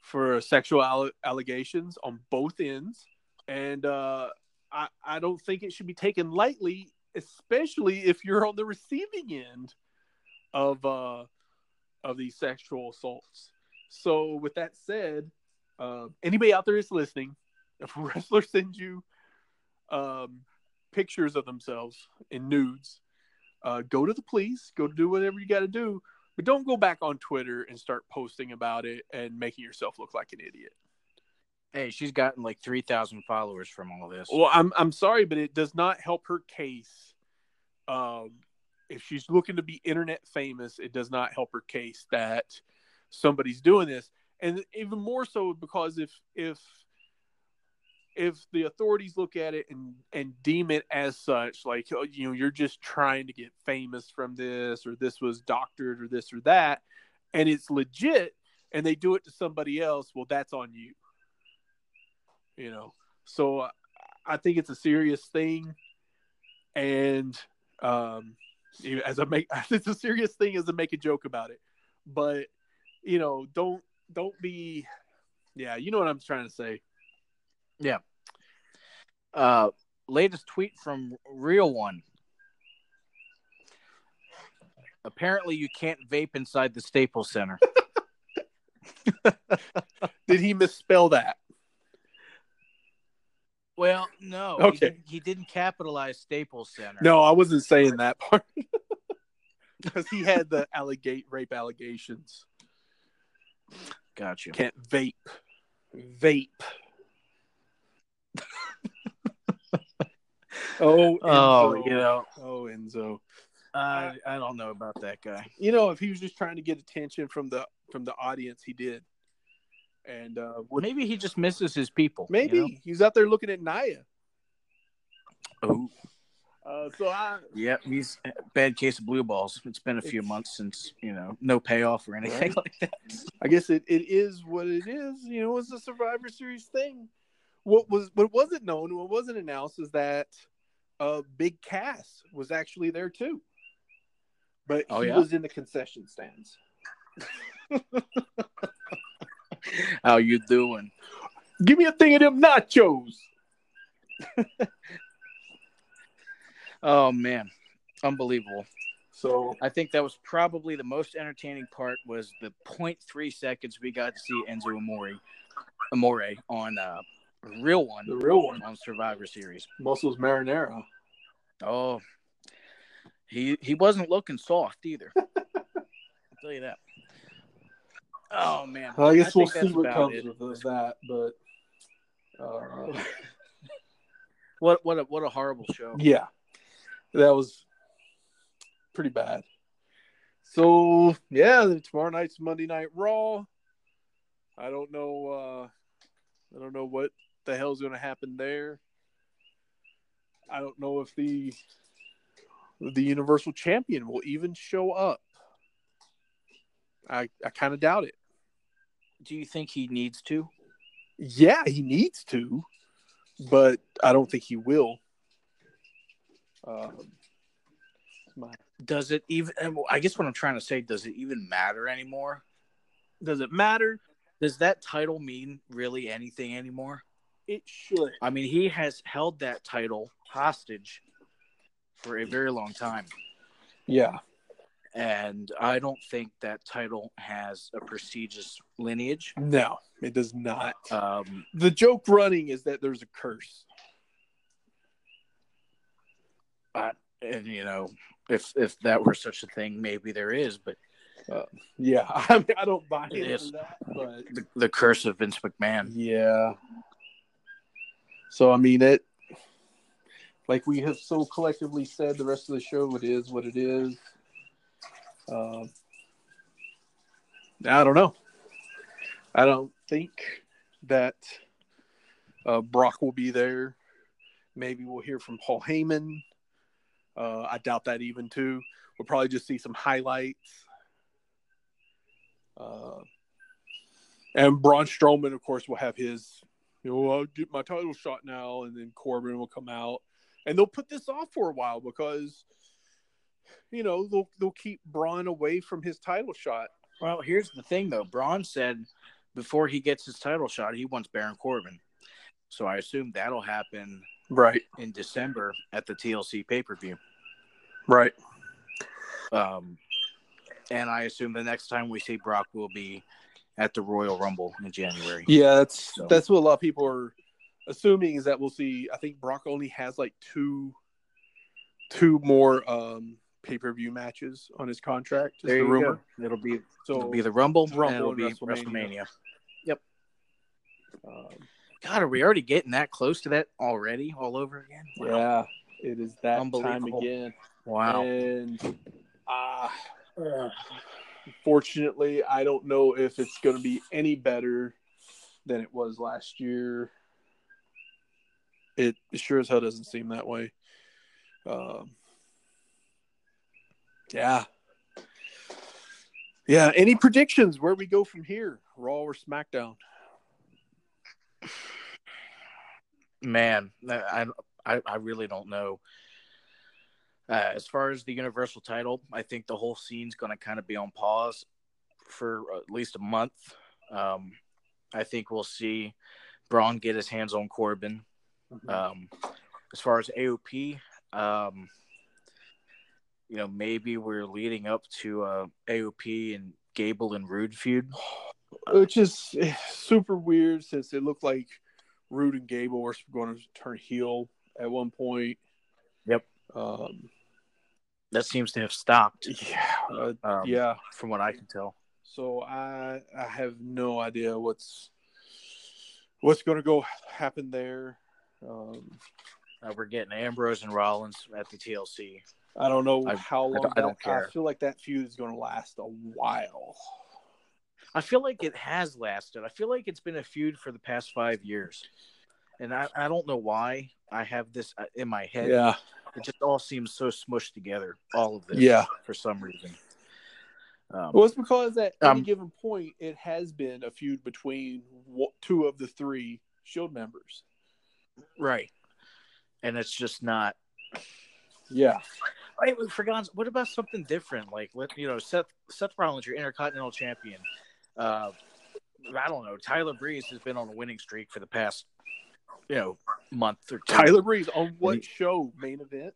for sexual alle- allegations on both ends, and uh, I, I don't think it should be taken lightly, especially if you're on the receiving end of uh, of these sexual assaults. So, with that said, uh, anybody out there is listening, (laughs) if a wrestler sends you um, pictures of themselves in nudes, uh, go to the police, go do whatever you got to do, but don't go back on Twitter and start posting about it and making yourself look like an idiot. hey, she's gotten like three thousand followers from all this. Well, I'm I'm sorry, but it does not help her case. Um, if she's looking to be internet famous, it does not help her case that somebody's doing this, and even more so because if if if the authorities look at it and and deem it as such, like oh, you know, you're just trying to get famous from this, or this was doctored, or this or that, and it's legit, and they do it to somebody else, well, that's on you. You know, so I think it's a serious thing, and um, as I make, (laughs) it's a serious thing as to make a joke about it, but you know, don't don't be, yeah, you know what I'm trying to say. Uh, latest tweet from Real One. Apparently, you can't vape inside the Staples Center. (laughs) Did he misspell that? Well, no. Okay. He, didn't, he didn't capitalize Staples Center. No, I wasn't saying that part (laughs) because he had the allegate rape allegations. Gotcha. Can't vape. Vape. (laughs) oh, Enzo. Oh, you know, Oh, Enzo. I I don't know about that guy. You know, if he was just trying to get attention from the from the audience, he did. And uh would, Maybe he just misses his people. maybe you he's out there looking at Nia. Oh, Uh, so I yeah, he's a bad case of blue balls. It's been a few months since you know no payoff or anything Right. (laughs) like that. I guess it, it is what it is. You know, it's a Survivor Series thing. What was what wasn't known, what wasn't announced, is that uh, Big Cass was actually there too, but Oh, he yeah? was in the concession stands. (laughs) How you doing? Give me a thing of them nachos. (laughs) Oh man, unbelievable. So I think that was probably the most entertaining part was the 0.3 seconds we got to see Enzo Amore, Amore on uh, real one the real one, on Survivor Series. Muscles Marinara. Oh, he he wasn't looking soft either. (laughs) I'll tell you that. Oh man, Well, I guess think we'll see what comes it. with that, but uh, What what a what a horrible show. yeah, that was pretty bad. So yeah, tomorrow night's Monday Night Raw. I don't know. uh I don't know what the hell's going to happen there. I don't know if the the Universal Champion will even show up. I I kind of doubt it. Do you think he needs to? Yeah, he needs to, but I don't think he will. Um, my- Does it even? I guess what I'm trying to say, does it even matter anymore? does it matter? Does that title mean really anything anymore? It should. I mean, he has held that title hostage for a very long time. Yeah. And I don't think that title has a prestigious lineage. No, it does not. Um, The joke running is that there's a curse. and you know, if if that were such a thing, maybe there is. But Yeah, (laughs) I mean, I don't buy Yes. that, but the, the curse of Vince McMahon. yeah. So I mean, it. Like we have so collectively said, the rest of the show, it is what it is. Um, I don't know. I don't think that uh, Brock will be there. Maybe we'll hear from Paul Heyman. Uh, I doubt that even too. We'll probably just see some highlights. Uh, and Braun Strowman, of course, will have his, you know, I'll get my title shot now, and then Corbin will come out, and they'll put this off for a while because, you know, they'll they'll keep Braun away from his title shot. Well, here's the thing, though. Braun said before he gets his title shot, he wants Baron Corbin. So I assume that'll happen Right. in December at the TLC pay per view. Right. Um, and I assume the next time we see Brock will be at the Royal Rumble in January. Yeah, that's So- that's what a lot of people are assuming is that we'll see. I think Brock only has like two, two more um, pay per view matches on his contract. Is There the you rumor. go. It'll be So it'll be the Rumble, Rumble and it'll and be WrestleMania. WrestleMania. um, God, are we already getting that close to that already, all over again? Wow. yeah, it is that time again. Wow. And uh, fortunately, I don't know if it's going to be any better than it was last year. It sure as hell doesn't seem that way. Um, yeah. Yeah. Any predictions where we go from here? Raw or SmackDown? Man, I, I, I really don't know. Uh, as far as the Universal title, I think the whole scene's going to kind of be on pause for at least a month. Um, I think we'll see Braun get his hands on Corbin. Um, as far as AOP, um, you know, maybe we're leading up to uh, AOP and Gable and Roode feud. Which is eh, super weird since it looked like Roode and Gable were going to turn heel at one point. Yep. Um, That seems to have stopped. yeah. Uh, Um, yeah. from what I can tell. So I I have no idea what's what's going to go happen there. Um, Uh, we're getting Ambrose and Rollins at the TLC. I don't know I- how I long. don't- I don't care. I feel like that feud is going to last a while. I feel like it has lasted. I feel like it's been a feud for the past five years, and I, I don't know why I have this uh, in my head. Yeah, It just all seems so smushed together. All of this, Yeah. for some reason. Um, well, it's because at any Um, given point, it has been a feud between two of the three Shield members. right, and it's just not. Yeah, Wait, we forgot. What about something different? Like, let you know, Seth Seth Rollins, your Intercontinental Champion. Uh, I don't know. Tyler Breeze has been on a winning streak for the past, you know, month or two. Tyler Breeze on what he- show? Main event.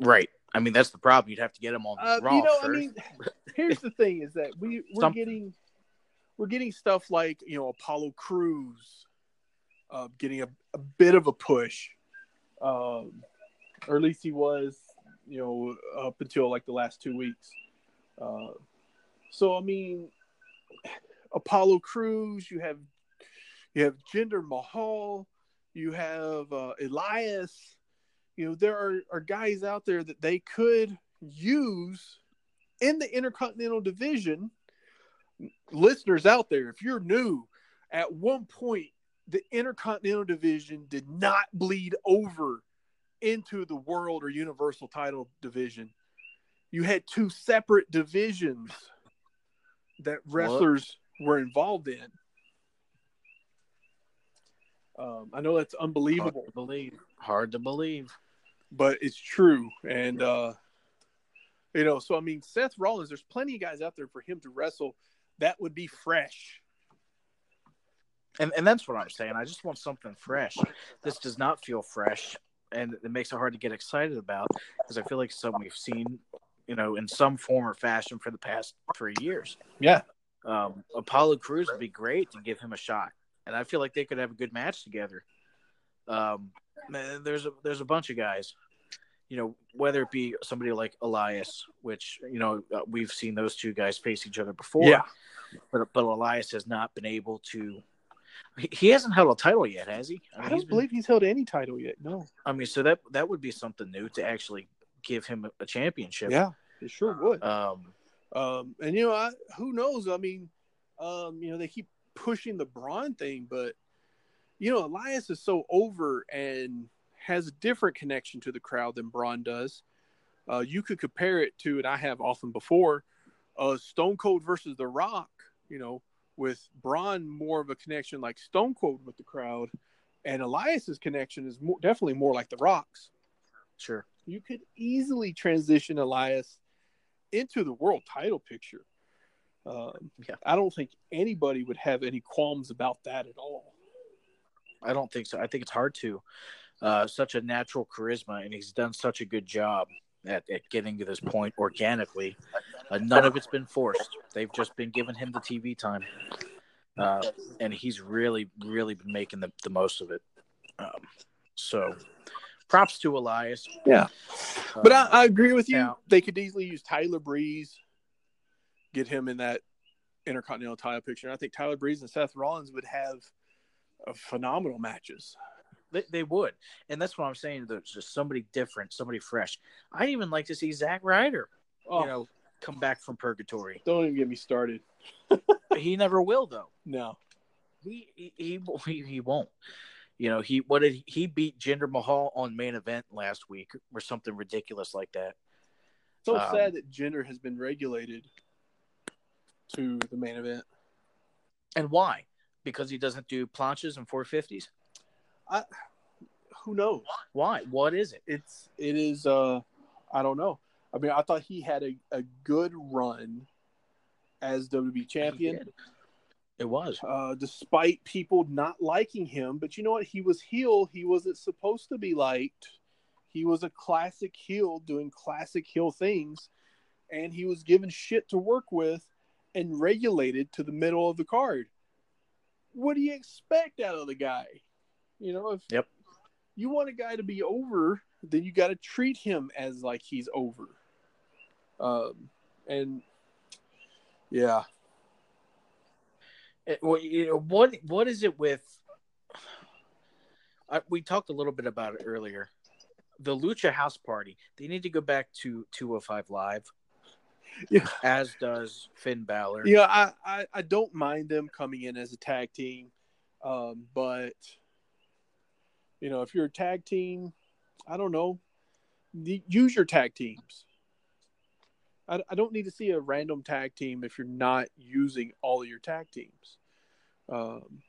right? I mean, that's the problem. You'd have to get him on Uh, Raw you know, first. I mean, here's the thing: is that we we're Some- getting we're getting stuff like you know Apollo Crews, uh, getting a, a bit of a push, um, or at least he was, you know, up until like the last two weeks. Uh, so I mean, Apollo Crews, you have you have Jinder Mahal, you have uh, Elias. You know, there are, are guys out there that they could use in the Intercontinental Division. Listeners out there, if you're new, at one point, the Intercontinental Division did not bleed over into the World or Universal title division. You had two separate divisions that wrestlers were involved in. Um, I know that's unbelievable Hard to believe. Hard to believe. but it's true. And uh you know, so I mean Seth Rollins, there's plenty of guys out there for him to wrestle that would be fresh. And and that's what I'm saying. I just want something fresh. This does not feel fresh, and it makes it hard to get excited about because I feel like it's something we've seen, you know, in some form or fashion for the past three years. Yeah. Um, Apollo Crews would be great to give him a shot, and I feel like they could have a good match together. Um, there's a there's a bunch of guys, you know, whether it be somebody like Elias, which you know uh, we've seen those two guys face each other before. Yeah. but but Elias has not been able to. He, hasn't held a title yet, has he? I, mean, don't he's been- believe he's held any title yet. No. I mean, so that that would be something new to actually give him a, a championship. Yeah, it sure would. Um. Um and you know, I, who knows? I mean, um, you know, they keep pushing the Braun thing, but you know, Elias is so over and has a different connection to the crowd than Braun does. Uh, you could compare it to, and I have often before, uh, Stone Cold versus The Rock. You know, with Braun more of a connection like Stone Cold with the crowd, and Elias's connection is more, definitely more like The Rock's. Sure. You could easily transition Elias into the world title picture. Um, Yeah. I don't think anybody would have any qualms about that at all. I don't think so. I think it's hard to. Uh, such a natural charisma, and he's done such a good job at, at getting to this point organically. Uh, none of it's been forced. They've just been giving him the TV time, uh, and he's really, really been making the, the most of it. Um, so, props to Elias. Yeah. But I, Um, I agree with you. now- they could easily use Tyler Breeze, get him in that Intercontinental title picture. And I think Tyler Breeze and Seth Rollins would have phenomenal matches. They, they would, and that's what I'm saying. There's just somebody different, somebody fresh. I'd even like to see Zack Ryder, Oh, you know, come back from purgatory. don't even get me started. he never will, though. (laughs) No. He he he, he, won't. You know, he what did he, he beat Jinder Mahal on main event last week or something ridiculous like that. So Um, sad that Jinder has been regulated to the main event. And why? Because he doesn't do planches and 450s. I, Who knows? Why? What is it? It's it is uh I don't know. I mean, I thought he had a, a good run as WWE champion. It was. uh, despite people not liking him. But you know what? He was heel. He wasn't supposed to be liked. He was a classic heel doing classic heel things, and he was given shit to work with and regulated to the middle of the card. What do you expect out of the guy? You know, if Yep. you want a guy to be over, then you got to treat him as like he's over. Um, and Yeah. It, well, you know, what what is it with? I, we talked a little bit about it earlier. The Lucha House Party. They need to go back to 205 Live. (laughs) Yeah. As does Finn Balor. Yeah, I, I, I don't mind them coming in as a tag team. Um, but you know, if you're a tag team, I don't know. Use your tag teams. I, I don't need to see a random tag team if you're not using all of your tag teams. Um,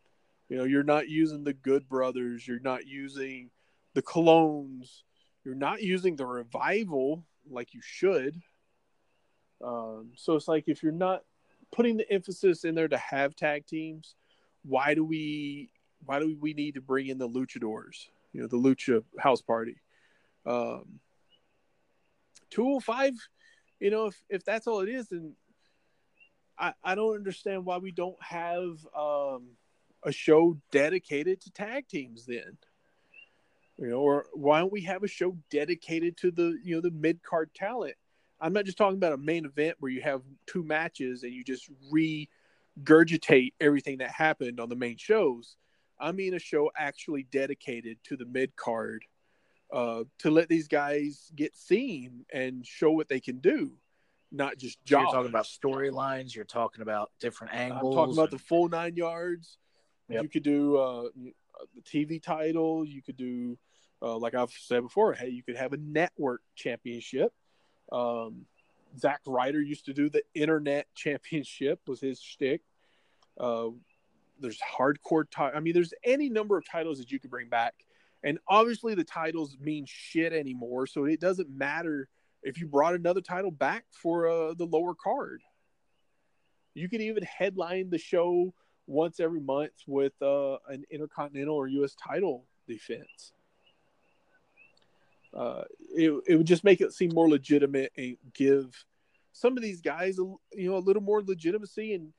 you know, you're not using the Good Brothers. You're not using the Colones. You're not using the Revival like you should. Um, so it's like if you're not putting the emphasis in there to have tag teams, why do we why do we need to bring in the luchadors? You know, the lucha house party. Um, 205, you know, if if that's all it is, then I I don't understand why we don't have um, a show dedicated to tag teams then. You know, or why don't we have a show dedicated to the you know the mid card talent? I'm not just talking about a main event where you have two matches and you just regurgitate everything that happened on the main shows. I mean a show actually dedicated to the mid card uh, to let these guys get seen and show what they can do, not just. You're talking about storylines. You're talking about different angles. I'm talking about and... the full nine yards. Yep. You could do uh, the TV title. You could do, uh, like I've said before, hey, you could have a network championship. Um, Zack Ryder used to do the internet (laughs) championship was his shtick. Uh, there's hardcore. I mean, there's any number of titles that you could bring back, and obviously the titles mean shit anymore. So it doesn't matter if you brought another title back for uh, the lower card. You could even headline the show once every month with uh, an intercontinental or U.S. title defense. Uh, it, it would just make it seem more legitimate and give some of these guys, a, you know, a little more legitimacy. And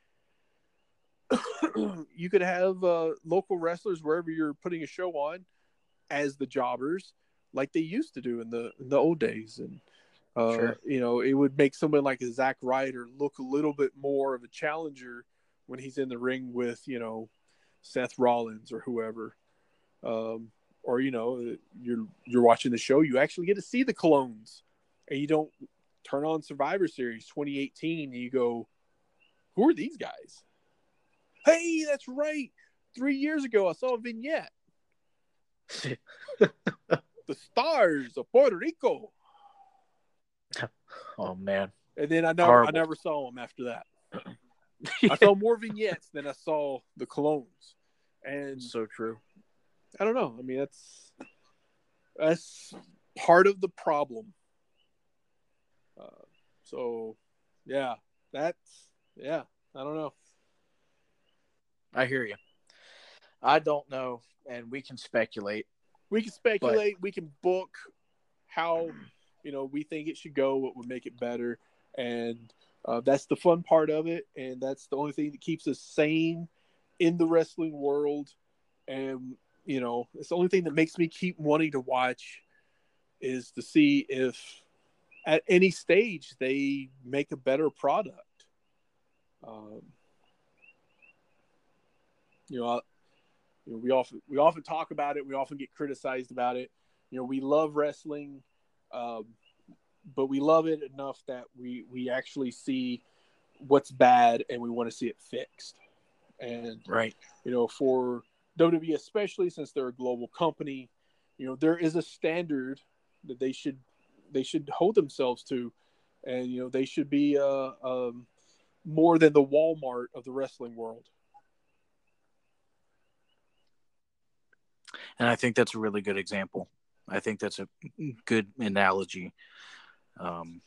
(clears throat) you could have uh, local wrestlers wherever you're putting a show on as the jobbers, like they used to do in the in the old days. And uh, sure. you know, it would make someone like a Zack Ryder look a little bit more of a challenger when he's in the ring with you know Seth Rollins or whoever. Um, or you know you're you're watching the show you actually get to see the colones and you don't turn on survivor series 2018 and you go who are these guys? Hey that's right. Three years ago i saw a vignette. (laughs) The stars of puerto rico. (laughs) Oh man. And then i never Horrible. i never saw them after that. (laughs) I saw more vignettes than i saw the colones and so true I don't know. I mean, that's that's part of the problem. Uh, so, yeah, that's yeah. I don't know. I hear you. I don't know, and we can speculate. We can speculate. But... We can book how you know we think it should go. What would make it better, and uh, that's the fun part of it, and that's the only thing that keeps us sane in the wrestling world. And you know, it's the only thing that makes me keep wanting to watch is to see if at any stage they make a better product. Um, you know, I, you know, we often we often talk about it. We often get criticized about it. You know, we love wrestling, um, but we love it enough that we we actually see what's bad and we want to see it fixed. And right, you know, for WWE, especially since they're a global company, you know, there is a standard that they should they should hold themselves to, and you know, they should be uh, um, more than the Walmart of the wrestling world. And I think that's a really good example. I think that's a good analogy. Um,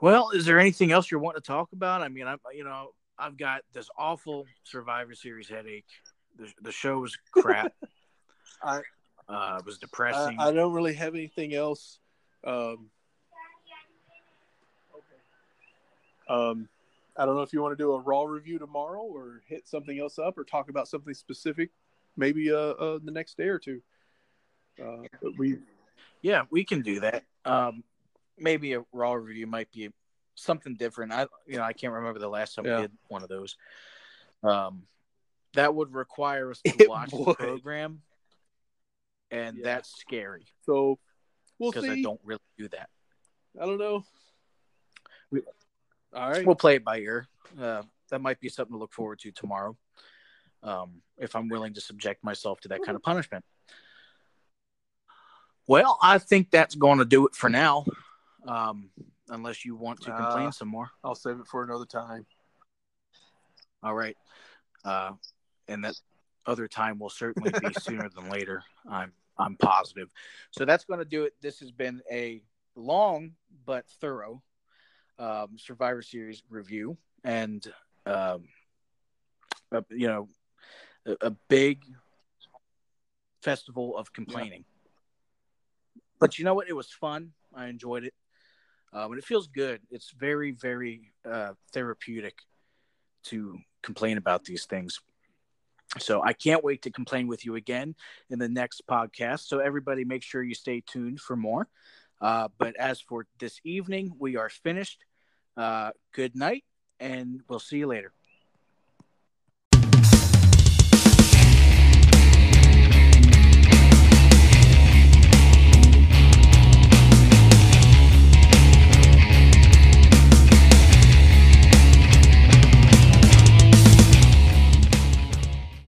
well, is there anything else you want to talk about? I mean, I you know, I've got this awful Survivor Series headache. The, the show was crap. (laughs) I uh, it was depressing. I, I, don't really have anything else. Um, okay. Um, I don't know if you want to do a raw review tomorrow or hit something else up or talk about something specific, maybe uh, uh the next day or two. Uh, but we, yeah, we can do that. Um, maybe a raw review might be something different. I you know I can't remember the last time Yeah. we did one of those. Um, that would require us to It watch the program, and Yeah. that's scary So we'll because. I don't really do that. I don't know. We- All right. We'll play it by ear. Uh, that might be something to look forward to tomorrow, um, if I'm willing to subject myself to that kind of punishment. Well, I think that's going to do it for now. Um, unless you want to complain Uh, some more. I'll save it for another time. All right. Uh, and that other time will certainly be (laughs) sooner than later. I'm I'm positive. So that's going to do it. This has been a long but thorough um, Survivor Series review, and um, a, you know, a, a big festival of complaining. But you know what? It was fun. I enjoyed it. Um, and it feels good. It's very, very uh, therapeutic to complain about these things. So I can't wait to complain with you again in the next podcast. So everybody, make sure you stay tuned for more. Uh, but as for this evening, we are finished. Uh, good night, and we'll see you later.